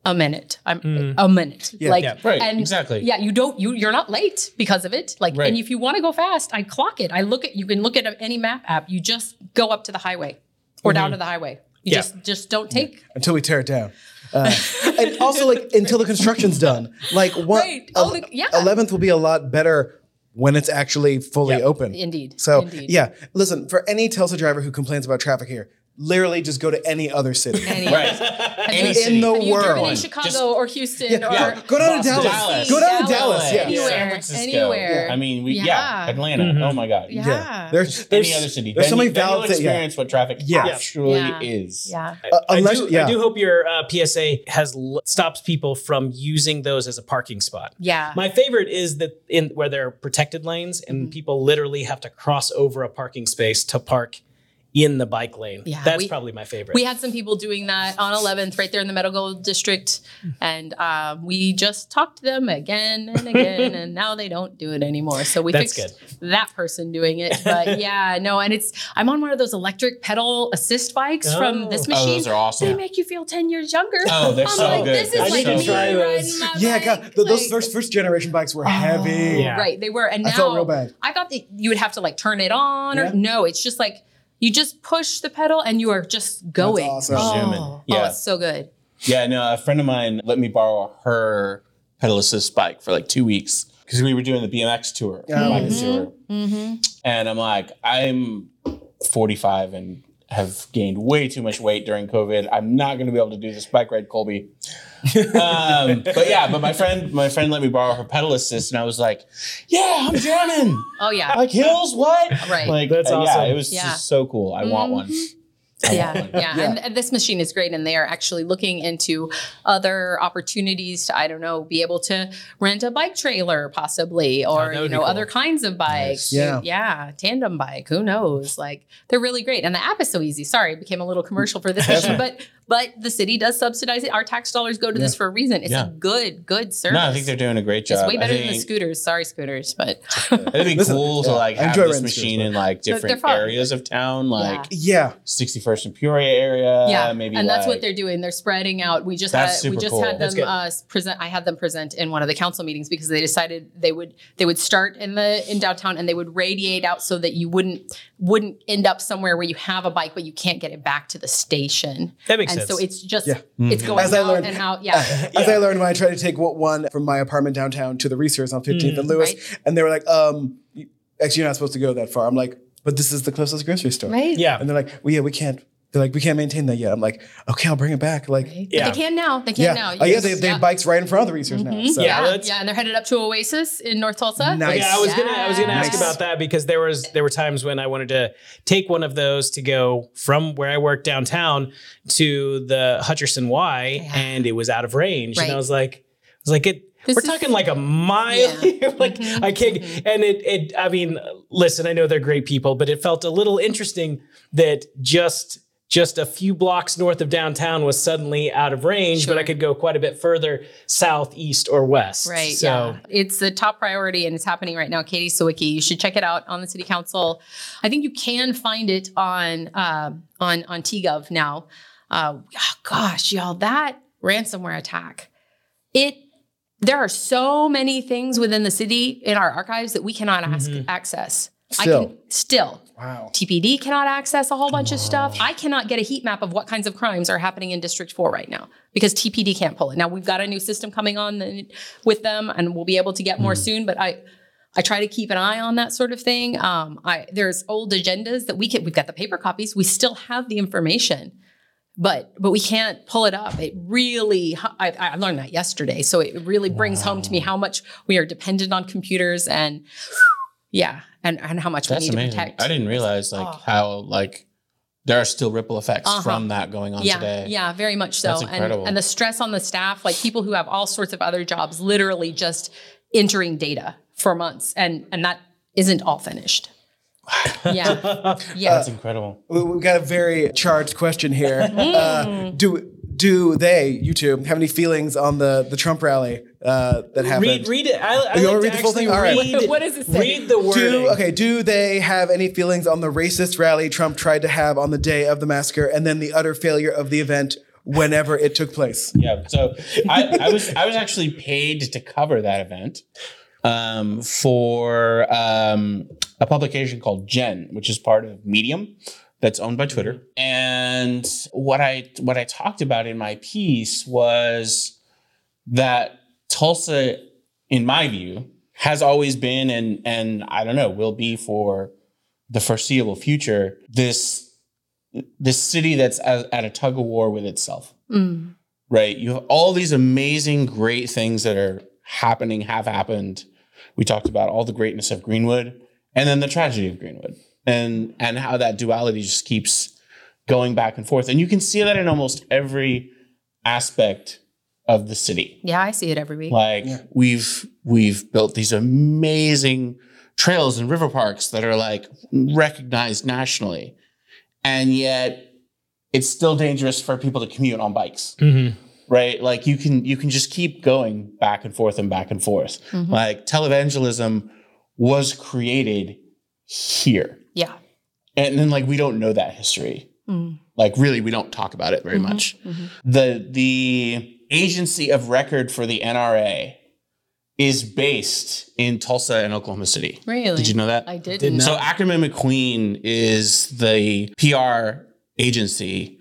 A minute. I'm hmm. a minute. like Yeah, right, and exactly. Yeah, you don't you you're not late because of it. Like Right. and if you want to go fast, I clock it. I look at you can look at any map app. You just go up to the highway or down mm-hmm. to the highway. You Yeah. just just don't take until we tear it down. Uh, and also, like until the construction's done, like what? Right. Oh, the- yeah. Eleventh will be a lot better when it's actually fully Yep. open. Indeed. So Indeed. yeah, listen for any Tulsa driver who complains about traffic here, literally just go to any other city. Any, Right. Any you- city. in the have you driven in world. Chicago Just- or Houston or yeah, go down to Dallas. Dallas. Go down to Dallas. Yeah. Anywhere. San Francisco. Anywhere. I mean, we, yeah. Yeah. Atlanta. Oh my God. Yeah. There's, Any other city. there's so Then many you- then valid you'll thi- yeah. experience what traffic Yeah. actually Yeah. is. Yeah. uh, I unless do, yeah. I do hope your uh, PSA has l- stops people from using those as a parking spot. Yeah. My favorite is that in where there are protected lanes and Mm-hmm. people literally have to cross over a parking space to park in the bike lane. Yeah, That's we- probably my favorite. We had some people doing that on 11th, right there in the medical district, and um, we just talked to them again and again, and now they don't do it anymore. So we That's fixed that person doing it. But yeah, no, and it's I'm on one of those electric pedal assist bikes from Oh. this Oh, machine. those are awesome. They make you feel 10 years younger. Oh, they're I'm so like, good. This They're is I like need to me try riding those. my yeah, bike. God, th- those like- first first generation bikes were heavy. Yeah. Right, they were, and now I now felt real bad. I thought that you would have to like turn it on, Yeah. or no, it's just like you just push the pedal and you are just going. That's awesome. Oh, Zooming. oh, Yeah. it's so good. Yeah, no, a friend of mine let me borrow her pedal assist bike for like two weeks because we were doing the BMX tour, Oh. bike tour. Mm-hmm. And I'm like, I'm 45 and have gained way too much weight during COVID. I'm not going to be able to do this bike ride, Colby. um, but yeah, but my friend, my friend let me borrow her pedal assist, and I was like, "Yeah, I'm jamming. Oh yeah, Like hills, what? Right. Like That's uh, awesome. Yeah, it was Yeah. just so cool. I want one. I yeah, yeah. Yeah. And, and this machine is great, and they are actually looking into other opportunities to, I don't know, be able to rent a bike trailer possibly, or that you know, cool. other kinds of bikes. Nice. Yeah. yeah, tandem bike. Who knows? Like they're really great, and the app is so easy. Sorry, it became a little commercial for this machine, but but the city does subsidize it. Our tax dollars go to this for a reason. It's Yeah. a good, good service. No, I think they're doing a great job. it's way I better than the scooters. Sorry, scooters, but It'd be Listen, cool to like have enjoy this machine scooters, in like different areas of town, like Yeah. 61st and Peoria area. yeah, maybe and that's what they're doing. They're spreading out. We just had we just cool. had them uh, present. I had them present in one of the council meetings because they decided they would they would start in the in downtown and they would radiate out so that you wouldn't wouldn't end up somewhere where you have a bike but you can't get it back to the station. That makes and sense. so it's just Yeah. it's going As I out learned- and out. Yeah, As I learned when I tried to take one- one from my apartment downtown to the Reasor's on 15th and Lewis, Right. and they were like, um, actually, you're not supposed to go that far. I'm like, but this is the closest grocery store. right. yeah. And they're like, well, yeah, we can't. They're like, we can't maintain that yet. I'm like, okay, I'll bring it back. Like, Right. Yeah. But they can now. They can yeah, now. oh, yeah, they, they yeah. have bikes right in front of the Reasor's now. So. Yeah. Yeah, yeah, and they're headed up to Oasis in North Tulsa. Nice. Yeah, I was gonna I was gonna ask about that because there was there were times when I wanted to take one of those to go from where I work downtown to the Hutcherson Y, Yeah. and it was out of range, right. and I was like, I was like, it. This we're is- talking like a mile Yeah. here. like Mhm, I can't. And it it. I mean, listen, I know they're great people, but it felt a little interesting that just. Just a few blocks north of downtown was suddenly out of range, but I could go quite a bit further south, east, or west. Right. So yeah. It's the top priority and it's happening right now. Katie Sawicki. You should check it out on the city council. I think you can find it on um on on TGov now. Uh, oh gosh, y'all, that ransomware attack. It there are so many things within the city in our archives that we cannot ask, access. I Still. can still. Wow. TPD cannot access a whole bunch of stuff. I cannot get a heat map of what kinds of crimes are happening in District 4 right now because TPD can't pull it. Now we've got a new system coming on the- with them and we'll be able to get more soon, but I I try to keep an eye on that sort of thing. Um, I there's old agendas that we can we've got the paper copies. We still have the information. But but we can't pull it up. It really I, I learned that yesterday. So it really brings home to me how much we are dependent on computers and yeah, and, and how much That's we need amazing. to protect. I didn't realize like Oh. how like there are still ripple effects Uh-huh. from that going on yeah, today. Yeah, very much so. That's and, incredible. and the stress on the staff, like people who have all sorts of other jobs, literally just entering data for months, and and that isn't all finished. Yeah, yeah. That's incredible. We- We've got a very charged question here. Mm. Uh, do do they, you two, have any feelings on the, the Trump rally uh, that happened? Read, read it. I, I You wanna read the full thing? All right. read, What does it say? Read the wording. Do okay? Do they have any feelings on the racist rally Trump tried to have on the day of the massacre, and then the utter failure of the event whenever it took place? Yeah. So I, I was I was actually paid to cover that event um, for um, a publication called Gen, which is part of Medium, that's owned by Twitter. And what I what I talked about in my piece was that Tulsa, in my view, has always been and and I don't know will be for the foreseeable future this this city that's at, at a tug of war with itself Mm. right? You have all these amazing, great things that are happening, have happened. We talked about all the greatness of Greenwood and then the tragedy of Greenwood and and how that duality just keeps going back and forth. And you can see that in almost every aspect of the city. Yeah, I see it every week. Like we've we've built these amazing trails and river parks that are like recognized nationally. And yet it's still dangerous for people to commute on bikes. Mhm. Right? Like you can you can just keep going back and forth and back and forth. Mhm. Like televangelism was created here. Yeah. And then like we don't know that history. Mm. Like really we don't talk about it very much. mhm. The the agency of record for the NRA is based in Tulsa and Oklahoma City. Really? Did you know that? I didn't. Did not. So Ackerman McQueen is the PR agency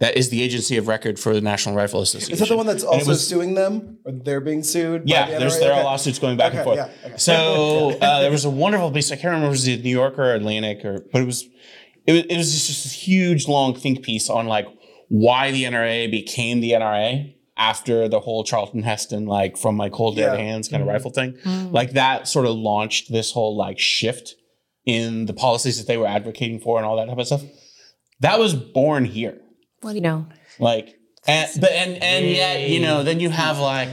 that is the agency of record for the National Rifle Association. Is that the one that's also was- suing them, or they're being sued? Yeah, the there's NRA? there are Okay. lawsuits going back and forth. yeah, okay. So uh, there was a wonderful piece. I can't remember if it was the New Yorker or Atlantic, or but it was it was, it was just this huge long think piece on like why the NRA became the NRA after the whole Charlton Heston like from my cold dead Yeah. hands kind of rifle thing. Mm. Like that sort of launched this whole like shift in the policies that they were advocating for and all that type of stuff. That was born here. What do you know? Like, and, but and and yet you know then you have like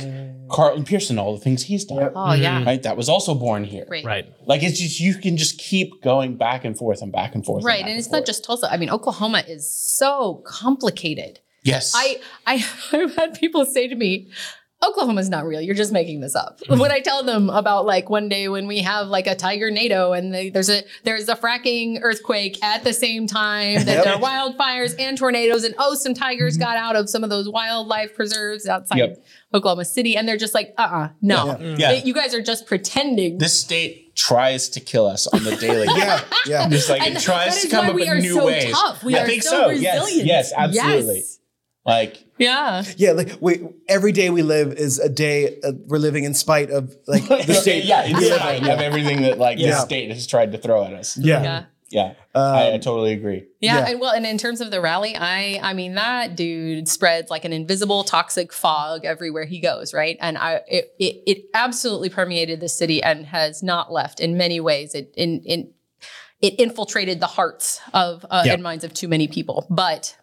Carlton Pearson, all the things he's done, Yep. Oh, yeah. right? That was also born here. Right. Right. Like it's just you can just keep going back and forth and back and forth. Right. back And it's forth. not just Tulsa. I mean, Oklahoma is so complicated. Yes. I, I, I've had people say to me, Oklahoma's not real. You're just making this up. when I tell them about like one day when we have like a tiger NATO and they, there's a there's a fracking earthquake at the same time that there are wildfires and tornadoes and oh some tigers got out of some of those wildlife preserves outside Yep. Oklahoma City and they're just like uh uh no Yeah. you guys are just pretending. this state tries to kill us on the daily. Yeah, yeah. Just like And it tries that to is come why up we with are new so ways. tough. We I are think so so. Yes. resilient. Yes, absolutely. Yes. Like Yeah. Yeah, like we every day we live is a day uh, we're living in spite of like the state. yeah, in we live spite in. of everything that like Yeah. the state has tried to throw at us. Yeah. Yeah. Yeah. Um, I, I totally agree. Yeah, Yeah. and well, and in terms of the rally, I I mean that dude spreads like an invisible toxic fog everywhere he goes, right? And I it it, it absolutely permeated the city and has not left in many ways. It in in it infiltrated the hearts of uh, Yeah. and minds of too many people, but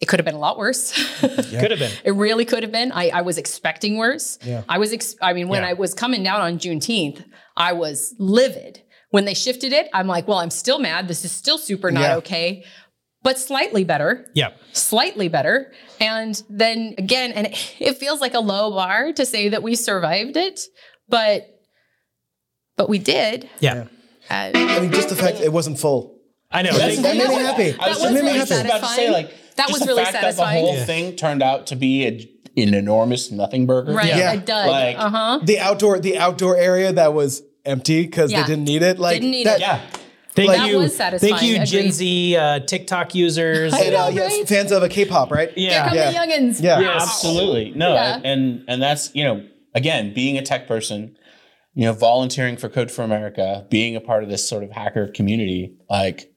it could have been a lot worse. Could have been. It really could have been. I, I was expecting worse. Yeah. I was, ex- I mean, when Yeah. I was coming down on Juneteenth, I was livid. When they shifted it, I'm like, well, I'm still mad. This is still super not Yeah. okay, but slightly better, Yeah. slightly better. And then again, and it, it feels like a low bar to say that we survived it, but, but we did. Yeah. Uh, I mean, just the fact it wasn't full. I know. That's- They- That made me happy. I was, That just, was I really was just about to say, satisfying. like, That was really fact satisfying. That the whole Yeah. thing turned out to be a, an enormous nothing burger. right. Yeah. A dud. Like- uh huh. The outdoor the outdoor area that was empty because Yeah. they didn't need it. Like Didn't need that, it. Yeah. Thank Like- you. That was Thank satisfying, you, Gen. Z uh, TikTok users. I And, uh, know, yes, right? fans of a K-pop, right? Here yeah. come Yeah. the youngins. Yeah. Yes. Absolutely. No, Yeah. and and that's, you know, again, being a tech person, you know, volunteering for Code for America, being a part of this sort of hacker community, like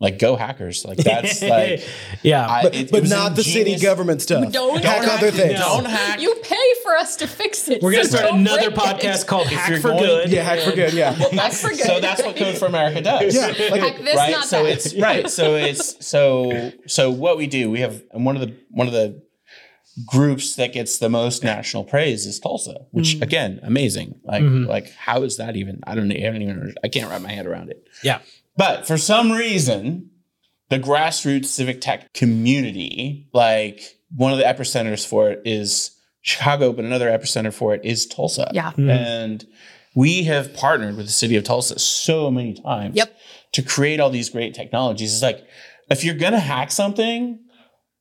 like go hackers. Like that's like yeah. I, But, it- it but was not the city government stuff. Don't- hack Don't other hack- things. Don't hack. You pay for us to fix it. We're gonna so start another break it. podcast called If Hack you're for going- Good. Yeah, hack for good. Yeah. That's for good. So that's what Code for America does. Yeah, like- Hack this, right. not So that. it's right. So it's so so what we do. We have and one of the one of the groups that gets the most national praise is Tulsa, which Mm. again, amazing. Like like how is that even? I don't. I don't even. I can't wrap my head around it. yeah. But for some reason, the grassroots civic tech community, like one of the epicenters for it is Chicago, but another epicenter for it is Tulsa. Yeah. Hmm. And we have partnered with the city of Tulsa so many times Yep. to create all these great technologies. It's like, if you're going to hack something,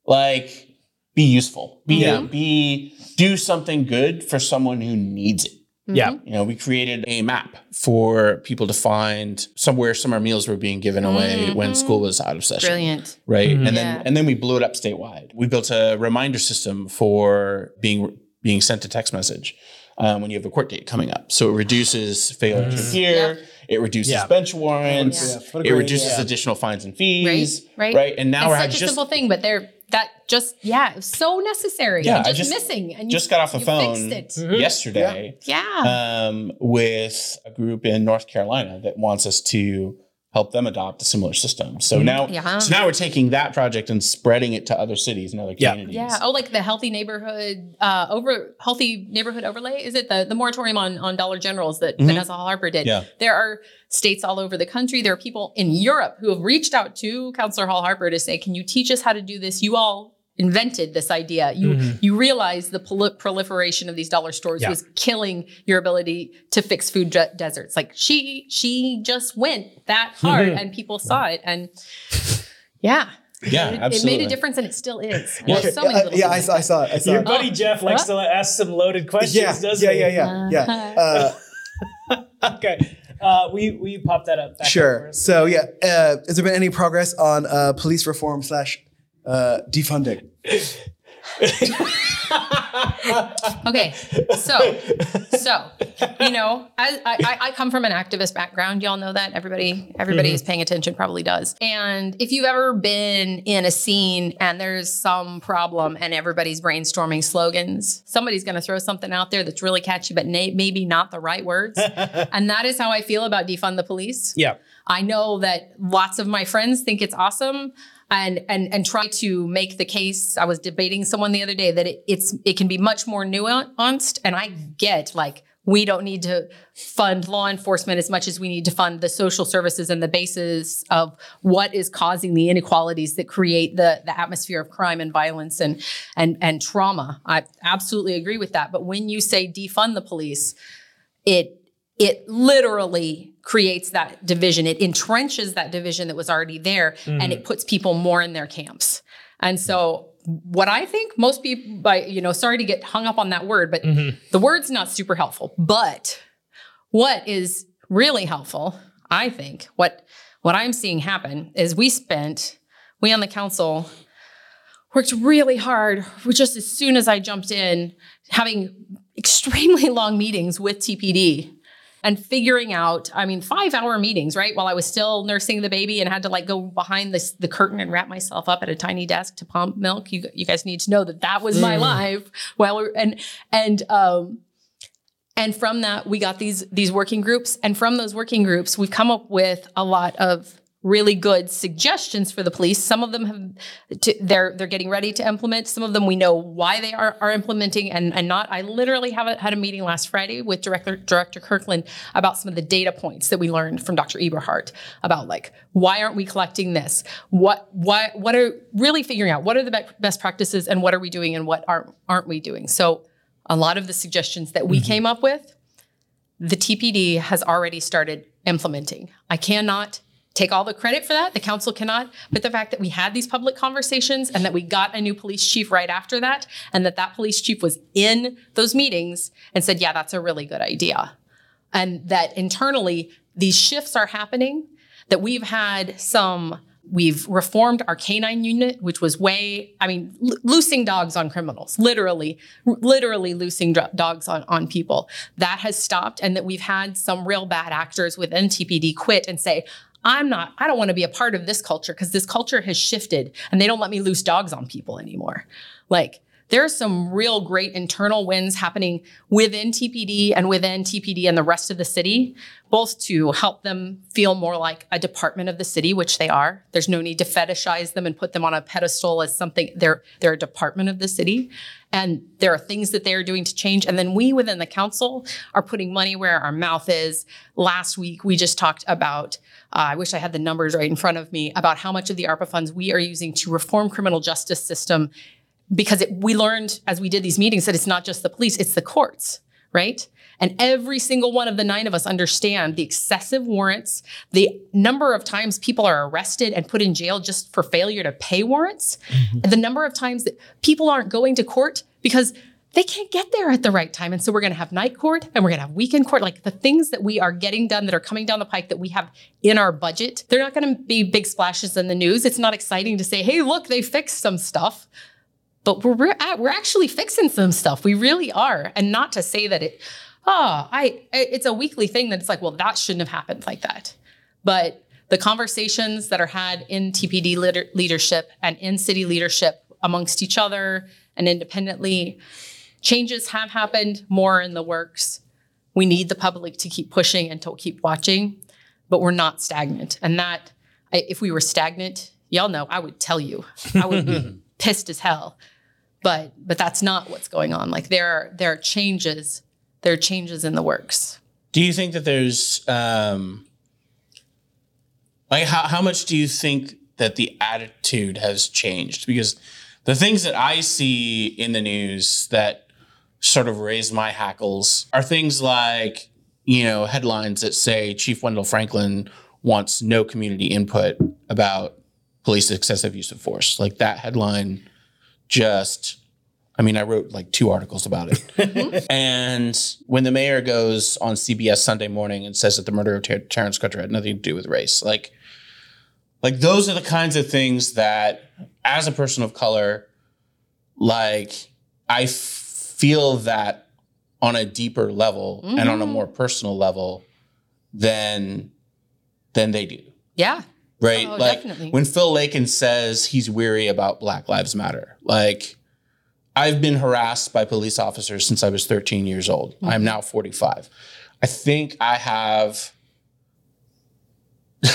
like be useful, be, Yeah. be, do something good for someone who needs it. Yeah. Mm-hmm. You know, we created a map for people to find somewhere summer meals were being given away when mm-hmm. school was out of session. Brilliant. Right. And Yeah. then and then we blew it up statewide. We built a reminder system for being being sent a text message um, when you have a court date coming up. So it reduces failure to appear, it reduces Yeah. bench warrants, Yeah. What it reduces yeah. additional fines and fees. Right. Right. And now it's we're such a just simple thing, but they're that just yeah, it was so necessary. Yeah, and I just, just- missing. And just you, got off the phone Fixed it. yesterday. Yeah. um, with a group in North Carolina that wants us to help them adopt a similar system. So now, Yeah. so now we're taking that project and spreading it to other cities and other Yeah. communities. yeah. Oh, like the healthy neighborhood uh over healthy neighborhood overlay. Is it the the moratorium on on Dollar Generals that Vanessa Hall Harper did? Yeah. There are states all over the country. There are people in Europe who have reached out to Councillor Hall Harper to say, "Can you teach us how to do this? You all invented this idea. You you realize the prol- proliferation of these dollar stores Yeah. was killing your ability to fix food de- deserts. Like she she just went that hard, and people saw it, and yeah." Yeah, it, it absolutely. many difference, and it still is. Yeah. so yeah, many I- little yeah, I saw, I saw it. I saw Your it. buddy Jeff likes What? to ask some loaded questions, Yeah, doesn't yeah, he? yeah, yeah, yeah. Uh, Okay. Uh, we we pop that up. back sure. us. So yeah, uh, has there been any progress on uh, police reform slash uh, defunding? Okay, so so you know, I, I I come from an activist background. Y'all know that everybody everybody is paying attention, probably does. And if you've ever been in a scene and there's some problem and everybody's brainstorming slogans, somebody's going to throw something out there that's really catchy, but na- maybe not the right words. and that is how I feel about defund the police. Yeah. I know that lots of my friends think it's awesome and and and try to make the case. I was debating someone the other day that it, it's it can be much more nuanced and I get like we don't need to fund law enforcement as much as we need to fund the social services and the basis of what is causing the inequalities that create the, the atmosphere of crime and violence and, and, and trauma. I absolutely agree with that. But when you say defund the police, it it literally creates that division. It entrenches that division that was already there mm-hmm. and it puts people more in their camps. And so what I think most people by you know sorry to get hung up on that word but mm-hmm. the word's not super helpful but what is really helpful I think what what I'm seeing happen is we spent we on the council worked really hard just as soon as I jumped in having extremely long meetings with TPD and figuring out, I mean, five hour meetings, right? While I was still nursing the baby and had to like go behind this, the curtain and wrap myself up at a tiny desk to pump milk. You, you guys need to know that that was my mm. life. Well, and, and, um, and from that, we got these these working groups, and from those working groups, we've come up with a lot of really good suggestions for the police. Some of them have to, they're they're getting ready to implement. Some of them we know why they are are implementing and, and not. I literally have a, had a meeting last Friday with Director Director Kirkland about some of the data points that we learned from Dr. Eberhardt about like why aren't we collecting this? What why what are really figuring out what are the best practices and what are we doing and what aren't aren't we doing? So a lot of the suggestions that we mm-hmm. came up with, the TPD has already started implementing. I cannot take all the credit for that. The council cannot. But the fact that we had these public conversations and that we got a new police chief right after that, and that that police chief was in those meetings and said, yeah, that's a really good idea. And that internally, these shifts are happening, that we've had some We've reformed our canine unit, which was way, I mean, lo- loosing dogs on criminals, literally, r- literally loosing dogs on, on people. That has stopped, and that we've had some real bad actors within TPD quit and say, I'm not, I don't want to be a part of this culture because this culture has shifted and they don't let me loose dogs on people anymore. Like, there's some real great internal wins happening within TPD and within TPD and the rest of the city, both to help them feel more like a department of the city, which they are. There's no need to fetishize them and put them on a pedestal as something they're they're a department of the city. And there are things that they're doing to change. And then we within the council are putting money where our mouth is. Last week we just talked about uh, I wish I had the numbers right in front of me about how much of the ARPA funds we are using to reform criminal justice system because it, we learned as we did these meetings that it's not just the police, it's the courts, right? And every single one of the nine of us understand the excessive warrants, the number of times people are arrested and put in jail just for failure to pay warrants, mm-hmm. the number of times that people aren't going to court because they can't get there at the right time. And so we're going to have night court and we're going to have weekend court. Like the things that we are getting done that are coming down the pike that we have in our budget, they're not going to be big splashes in the news. It's not exciting to say, hey, look, they fixed some stuff but we're we're actually fixing some stuff. We really are, and not to say that it, oh, I it's a weekly thing that it's like, well, that shouldn't have happened like that, but the conversations that are had in TPD leadership and in city leadership amongst each other and independently, changes have happened. More in the works. We need the public to keep pushing and to keep watching, but we're not stagnant. And that, if we were stagnant, y'all know, I would tell you, I would be pissed as hell but but that's not what's going on. Like there are there are changes there are changes in the works. Do you think that there's um like how, how much do you think that the attitude has changed? Because the things that i see in the news that sort of raise my hackles are things like you know headlines that say chief wendell franklin wants no community input about police excessive use of force. Like that headline just I mean, I wrote like two articles about it. Mm-hmm. and when the mayor goes on CBS Sunday morning and says that the murder of Ter- Terrence Crutcher had nothing to do with race, like, like those are the kinds of things that, as a person of color, like I f- feel that on a deeper level mm-hmm. and on a mm-hmm. more personal level than than they do. Yeah. Right. Oh, like definitely. when Phil Lakin says he's weary about Black Lives Matter, like I've been harassed by police officers since I was 13 years old. Mm-hmm. I'm now 45. I think I have.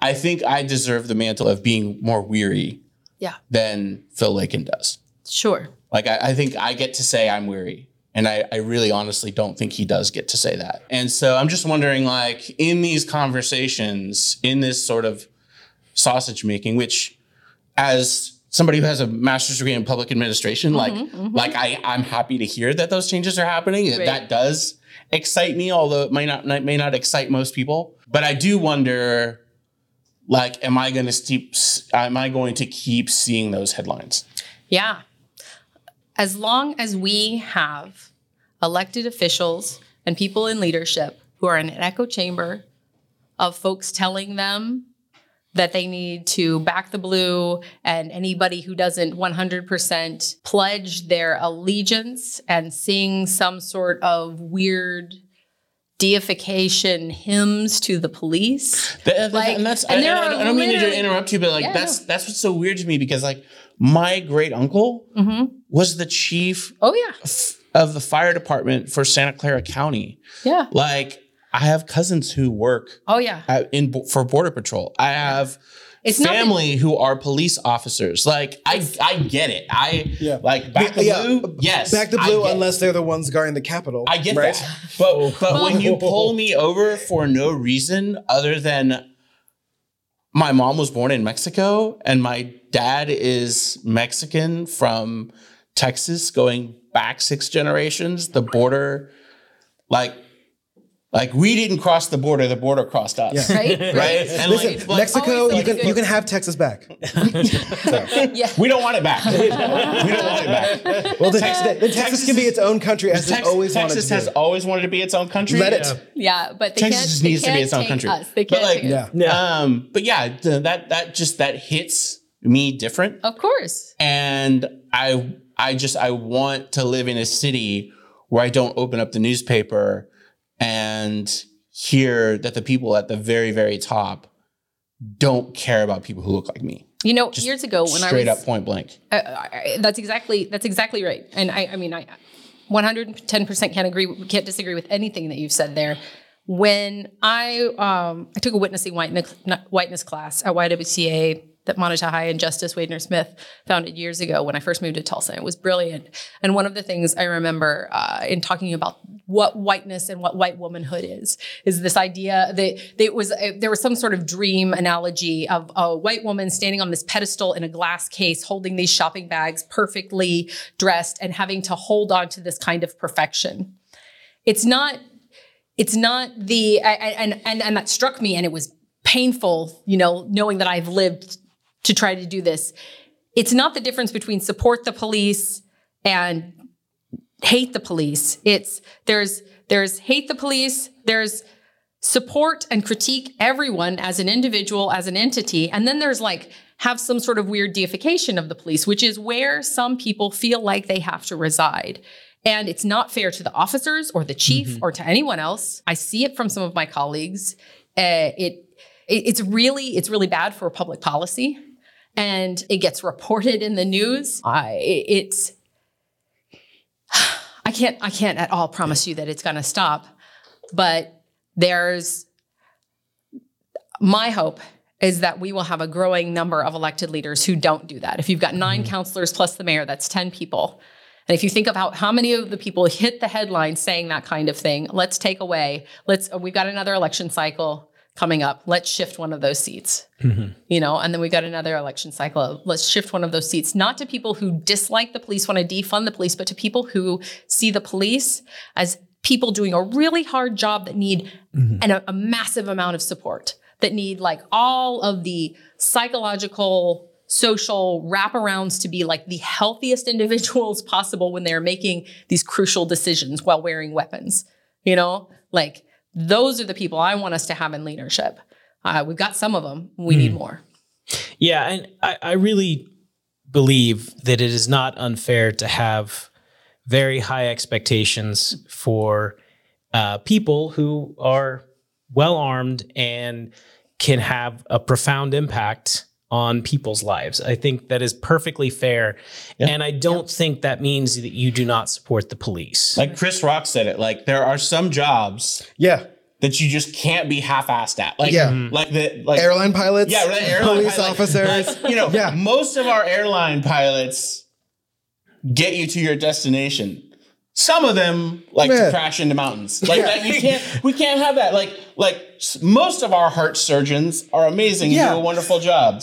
I think I deserve the mantle of being more weary yeah. than Phil Lakin does. Sure. Like I, I think I get to say I'm weary And I, I really honestly don't think he does get to say that. And so I'm just wondering, like, in these conversations, in this sort of sausage making, which as somebody who has a master's degree in public administration, mm-hmm, like, mm-hmm. like I, I'm happy to hear that those changes are happening. Right. That does excite me, although it might not may not excite most people. But I do wonder, like, am I going to keep am I going to keep seeing those headlines? Yeah. As long as we have elected officials and people in leadership who are in an echo chamber of folks telling them that they need to back the blue and anybody who doesn't 100% pledge their allegiance and sing some sort of weird deification hymns to the police. That- Like, and that's and I, there I- I don't mean to interrupt you, but like Yeah, that's no. that's what's so weird to me because like my great uncle Mhm. was the chief Oh yeah. f- of the fire department for Santa Clara County. Yeah. Like I have cousins who work Oh yeah. at, in for border patrol. I have It's not that- family who are police officers. Like I I get it. I Yeah. like back the Yeah, blue. Yes, Back the blue get- unless they're the ones guarding the Capitol. I get right? that. But oh. but when you pull me over for no reason other than my mom was born in Mexico and my dad is Mexican from Texas going back six generations, the border like like we didn't cross the border, the border crossed us. Yeah. Right? Right? And Listen, like, like, Mexico, always you like can you can have Texas back. yeah. we don't want it back. we don't want it back. Well, then, Texas- then Texas, Texas can be its own country as Tex- it always Texas wanted to has be. always wanted to be its own country. Let it. Yeah, but they Texas can't. just they needs to be can't its own take country. Us. They But, can't like, take Yeah. us. Yeah. Um, but yeah, th- that that just that hits me different. Of course. and I I just I want to live in a city where I don't open up the newspaper and hear that the people at the very very top don't care about people who look like me. You know, years ago when I Straight up point blank. I, I, that's exactly that's exactly right. And I, I mean, I 110% can't agree, can't disagree with anything that you've said there. When I um, I took a witnessing whiteness, whiteness class at YWCA that Moneta High and Justice Wadner Smith founded years ago when I first moved to Tulsa. It was brilliant. And one of the things I remember uh, in talking about what whiteness and what white womanhood is, is this idea that it was uh, there was some sort of dream analogy of a white woman standing on this pedestal in a glass case, holding these shopping bags, perfectly dressed, and having to hold on to this kind of perfection. It's not. It's not the and and and that struck me, and it was painful, you know, knowing that I've lived to try to do this. It's not the difference between support the police and hate the police. It's there's there's hate the police, there's support and critique everyone as an individual, as an entity, and then there's like have some sort of weird deification of the police, which is where some people feel like they have to reside. And it's not fair to the officers or the chief or to anyone else. I see it from some of my colleagues. Uh, it, it it's really it's really bad for public policy, and it gets reported in the news. I it's I can't I can't at all promise you that it's going to stop, but there's my hope is that we will have a growing number of elected leaders who don't do that. If you've got 9 mm-hmm. counselors plus the mayor, that's 10 people. And if you think about how many of the people hit the headlines saying that kind of thing, let's take away, let's, we've got another election cycle coming up. Let's shift one of those seats, mm-hmm. you know, and then we've got another election cycle. Let's shift one of those seats, not to people who dislike the police, want to defund the police, but to people who see the police as people doing a really hard job that need mm-hmm. an, a, a massive amount of support, that need like all of the psychological, social wraparounds to be like the healthiest individuals possible when they're making these crucial decisions while wearing weapons. You know, like those are the people I want us to have in leadership. Uh, we've got some of them. We need more. Yeah, and I, I really believe that it is not unfair to have very high expectations for uh, people who are well armed and can have a profound impact on people's lives. I think that is perfectly fair. And I don't think that means that you do not support the police. Like Chris Rock said it, like there are some jobs Yeah. that you just can't be half-assed at. Like Yeah. Mm-hmm. like the like Airline pilots. Yeah, right, airline police pilot, officers. like, you know, Yeah. most of our airline pilots get you to your destination. Some of them like Yeah. to crash into mountains. Like that, you can't. We can't have that. Like like most of our heart surgeons are amazing Yeah. and do a wonderful job.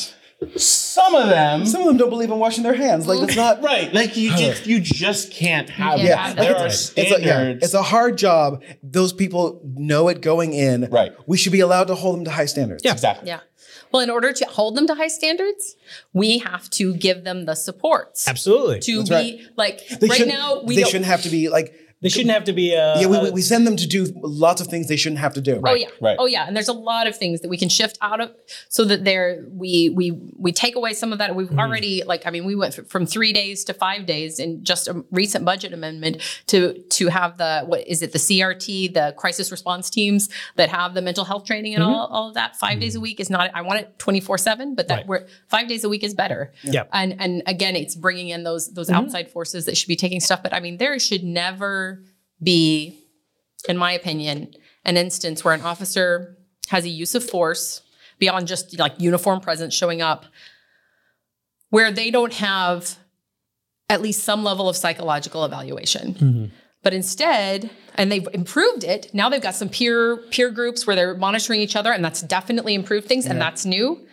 Some of them, Some of them don't believe in washing their hands. Like it's not right? Like you just you just can't have can't that. have There that. are It's a, standards. yeah, it's a hard job. Those people know it going in. Right. We should be allowed to hold them to high standards. Yeah. exactly. Yeah. Well, in order to hold them to high standards, we have to give them the supports Absolutely. to be right. like They right now we they shouldn't have to be like. They shouldn't have to be. Uh, Yeah, we, we, uh, we send them to do lots of things they shouldn't have to do. Right. Oh yeah. Right. Oh yeah. And there's a lot of things that we can shift out of so that there we we we take away some of that. We've already like I mean we went f- from 3 days to 5 days in just a recent budget amendment to to have the what is it the CRT, the crisis response teams that have the mental health training and all, all of that 5 days a week is not I want it 24/7, but that Right. we're 5 days a week is better. Yeah. And and again it's bringing in those those outside forces that should be taking stuff, but I mean there should never be in my opinion, an instance where an officer has a use of force beyond just like uniform presence showing up, where they don't have at least some level of psychological evaluation. Mm-hmm. But instead, and they've improved it. Now they've got some peer peer groups where they're monitoring each other, and that's definitely improved things, and that's new.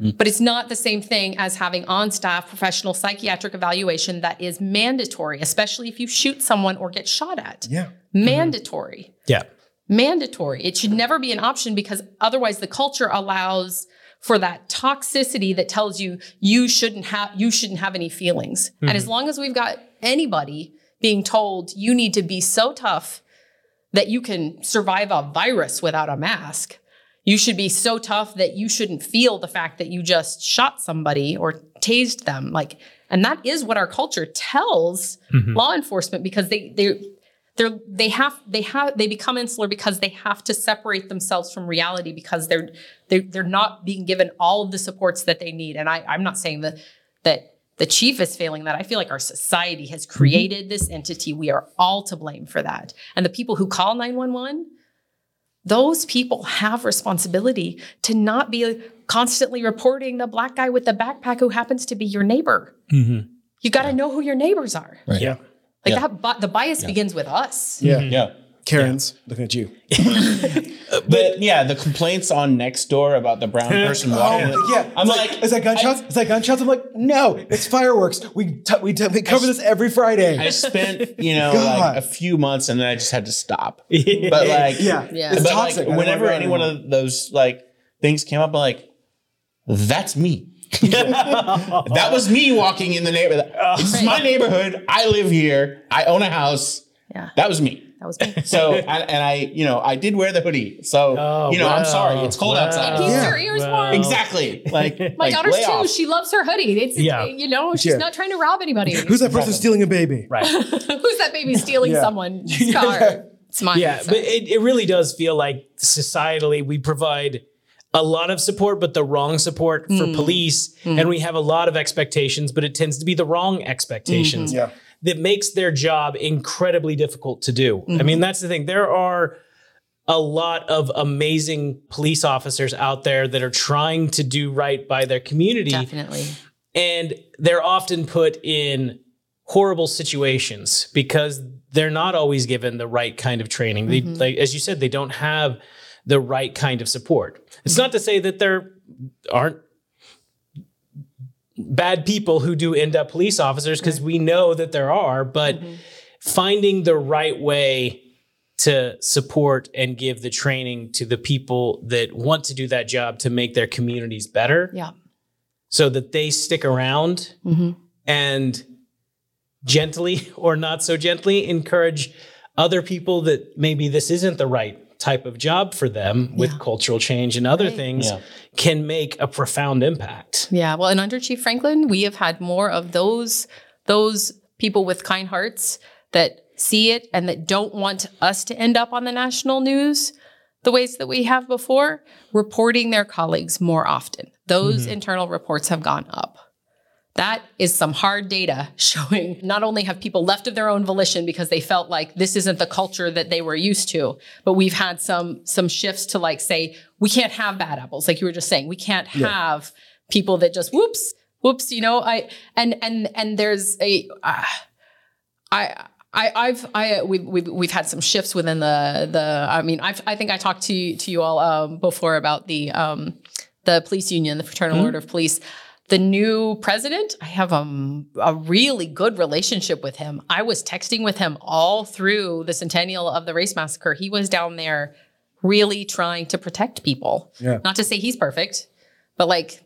Mm. But it's not the same thing as having on staff professional psychiatric evaluation that is mandatory, especially if you shoot someone or get shot at. Yeah. Mm-hmm. Mandatory yeah. mandatory. It should never be an option because otherwise the culture allows for that toxicity that tells you you shouldn't have you shouldn't have any feelings. And as mm-hmm. long as we've got anybody being told you need to be so tough that you can survive a virus without a mask, you should be so tough that you shouldn't feel the fact that you just shot somebody or tased them like and that is what our culture tells mm-hmm. law enforcement because they they they're they have they have they become insular because they have to separate themselves from reality because they're they're, they're not being given all of the supports that they need. And I, i'm not saying that that the chief is failing that. I feel like our society has mm-hmm. created this entity. We are all to blame for that. And the people who call 911 those people have responsibility to not be constantly reporting the black guy with the backpack who happens to be your neighbor mm-hmm. you got to know who your neighbors are Yeah. like Yeah. that the bias begins with us Yeah. Mm-hmm. Yeah. Karen's looking at you. Uh, but yeah, the complaints on Nextdoor about the brown oh, person walking. Oh, yeah. I'm It's like, is that gunshots? is that gunshots? I'm like, no, it's fireworks. We t- we, t- we cover this every Friday. I spent, you know, like a few months and then I just had to stop. But like, yeah, Yeah. it's toxic. Like, whenever any one of those like things came up, I'm like, that's me. that was me walking in the neighborhood. This is my neighborhood. I live here. I own a house. Yeah. That was me. That was me So, and, and I, you know, I did wear the hoodie. So, Oh, you know, I'm sorry. It's cold Wow. outside. keep Yeah. your ears Well, warm Exactly. Like, my like, daughter's too off. she loves her hoodie it's Yeah. you know she's Yeah. not trying to rob anybody Who's that person stealing a baby? Right. who's that baby stealing Yeah. someone's car it's mine Yeah, so. but it, it really does feel like societally we provide a lot of support, but the wrong support for mm. police. Mm. And we have a lot of expectations, but it tends to be the wrong expectations mm-hmm. Yeah. That makes their job incredibly difficult to do. I mean, mm-hmm. that's the thing. There are a lot of amazing police officers out there that are trying to do right by their community definitely and they're often put in horrible situations because they're not always given the right kind of training. They, mm-hmm. like as you said, they don't have the right kind of support. It's not to say that there aren't bad people who do end up police officers because we know that there are, but mm-hmm. finding the right way to support and give the training to the people that want to do that job to make their communities better. Yeah. So that they stick around mm-hmm. and gently or not so gently encourage other people that maybe this isn't the right type of job for them with cultural change and other things Yeah. can make a profound impact. Yeah, well, and under Chief Franklin, we have had more of those those people with kind hearts that see it and that don't want us to end up on the national news the ways that we have before, reporting their colleagues more often. Those mm-hmm. internal reports have gone up. That is some hard data showing not only have people left of their own volition because they felt like this isn't the culture that they were used to, but we've had some some shifts to like say we can't have bad apples, like you were just saying. We can't have people that just whoops, whoops. You know, I and and and there's a. Uh, I I, I've I we've, we've we've had some shifts within the the. I mean, I've, I think I talked to to you all um, before about the um, the police union, the Fraternal Order of Police. The new president, I have um, a really good relationship with him. I was texting with him all through the centennial of the race massacre. He was down there really trying to protect people. Yeah. Not to say he's perfect, but like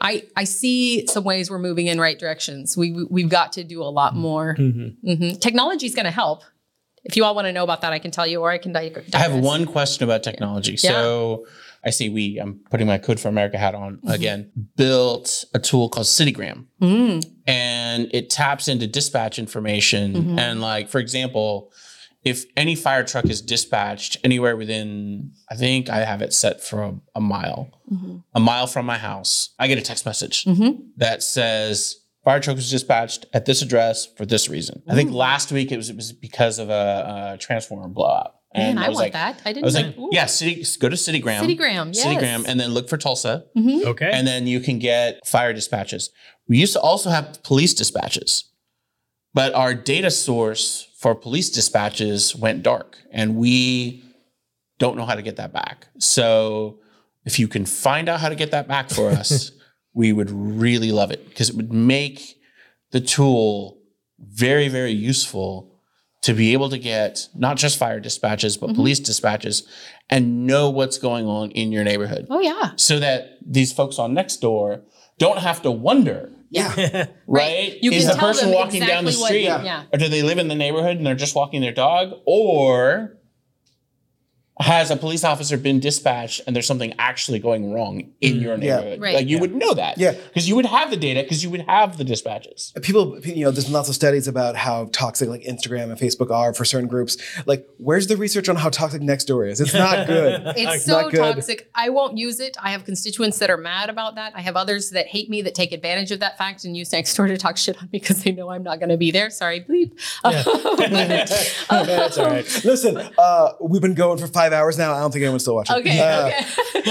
I I see some ways we're moving in right directions. We we- we've got to do a lot more. Technology is going to help. If you all want to know about that, I can tell you, or I can dig- digress. I have one question about technology. Yeah. So I see we, I'm putting my Code for America hat on mm-hmm. again, built a tool called CityGram. Mm. And it taps into dispatch information. Mm-hmm. And like, for example, if any fire truck is dispatched anywhere within, I think I have it set for a, a mile, mm-hmm. a mile from my house, I get a text message that says, Fire truck was dispatched at this address for this reason. I think last week it was it was because of a, a transformer blowout. Man, I, was want like, that. I didn't I was know. like, Ooh. yeah, city, go to CityGram. CityGram, yes. Mm-hmm. CityGram, and then look for Tulsa, Okay. and then you can get fire dispatches. We used to also have police dispatches, but our data source for police dispatches went dark, and we don't know how to get that back. So, if you can find out how to get that back for us, we would really love it because it would make the tool very, very useful to be able to get not just fire dispatches, Mm-hmm. but police dispatches and know what's going on in your neighborhood oh yeah. so that these folks on next door don't have to wonder, Yeah. right? You Is can the person them walking down the exactly what- street, yeah. Yeah. or do they live in the neighborhood and they're just walking their dog, or has a police officer been dispatched and there's something actually going wrong in your neighborhood? Right. Like you would know that, Yeah. because you would have the data, because you would have the dispatches. people you know there's lots of studies about how toxic like instagram and facebook are for certain groups like where's the research on how toxic nextdoor is it's not good It's Not so good. toxic. I won't use it. I have constituents that are mad about that. I have others that hate me that take advantage of that fact and use Nextdoor to talk shit on me because they know I'm not going to be there. Sorry, bleep. That's all right. listen uh we've been going for five hours now i don't think anyone's still watching okay, Uh, okay.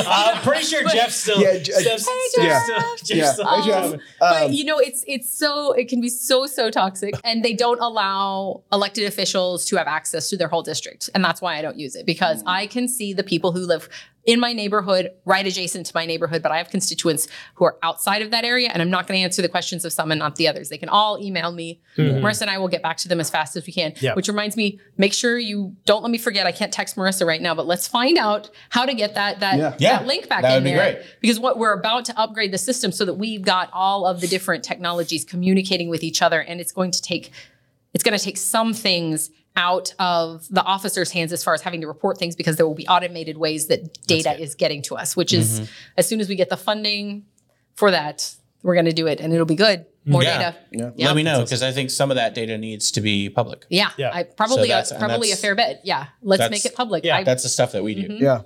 I'm pretty sure Jeff's still. Yeah, Jeff's, Hey, Jeff. still. Jeff's yeah still- Hey, Jeff. Um, but Um, you know, it's it's so it can be so so toxic, and they don't allow elected officials to have access to their whole district, and that's why I don't use it because I can see the people who live in my neighborhood, right adjacent to my neighborhood, but I have constituents who are outside of that area, and I'm not going to answer the questions of some and not the others. They can all email me. Mm-hmm. Marissa and I will get back to them as fast as we can. Yeah. Which reminds me, make sure you don't let me forget. I can't text Marissa right now, but let's find out how to get that that, Yeah. that Yeah, link back that in be there great. because what we're about to upgrade the system so that we've got all of the different technologies communicating with each other and it's going to take it's going to take some things out of the officer's hands as far as having to report things because there will be automated ways that data is getting to us which is mm-hmm. as soon as we get the funding for that we're going to do it and it'll be good more Yeah. data Yeah. Yeah. Let me know because I think some of that data needs to be public. yeah, Yeah. I, probably that's- a, probably a fair bit yeah let's make it public yeah, I, That's the stuff that we do. Mm-hmm. yeah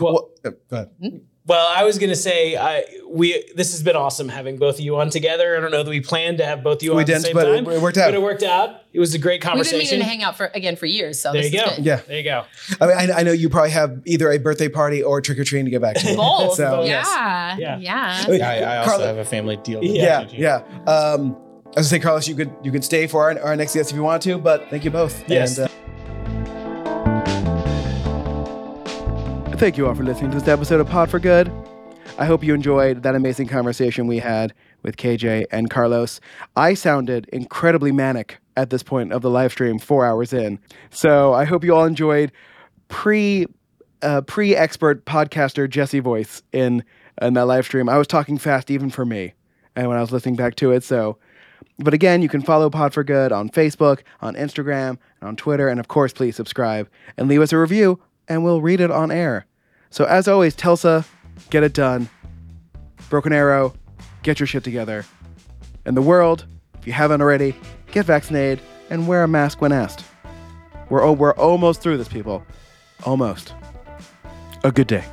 Well- well, uh, go ahead. Mm-hmm. Well, I was gonna say, I we this has been awesome having both of you on together. I don't know that we planned to have both of you We on at the same but time, it worked out. But it worked out. It was a great conversation. we've been conversation. meaning to hang out for again for years so there this you go. good. Yeah. There you go. I mean, I, I know you probably have either a birthday party or trick or treating to get back to. both So, yeah yes. yeah, Yeah. I mean, I, I also Carla- have a family deal. to Yeah, do, too. yeah. Um, I was gonna say, Carlos, you could you could stay for our, our next guest if you want to, but thank you both. Yes. And, uh, Thank you all for listening to this episode of Pod for Good. I hope you enjoyed that amazing conversation we had with KJ and Carlos. I sounded incredibly manic at this point of the live stream, four hours in. So I hope you all enjoyed pre uh, pre expert podcaster Jesse voice in in that live stream. I was talking fast even for me, and when I was listening back to it. So, but again, you can follow Pod for Good on Facebook, on Instagram, on Twitter, and of course, please subscribe and leave us a review, and we'll read it on air. So as always, Tulsa, get it done. Broken Arrow, get your shit together. And the world, if you haven't already, get vaccinated and wear a mask when asked. We're, oh, we're almost through this, people. Almost. A good day.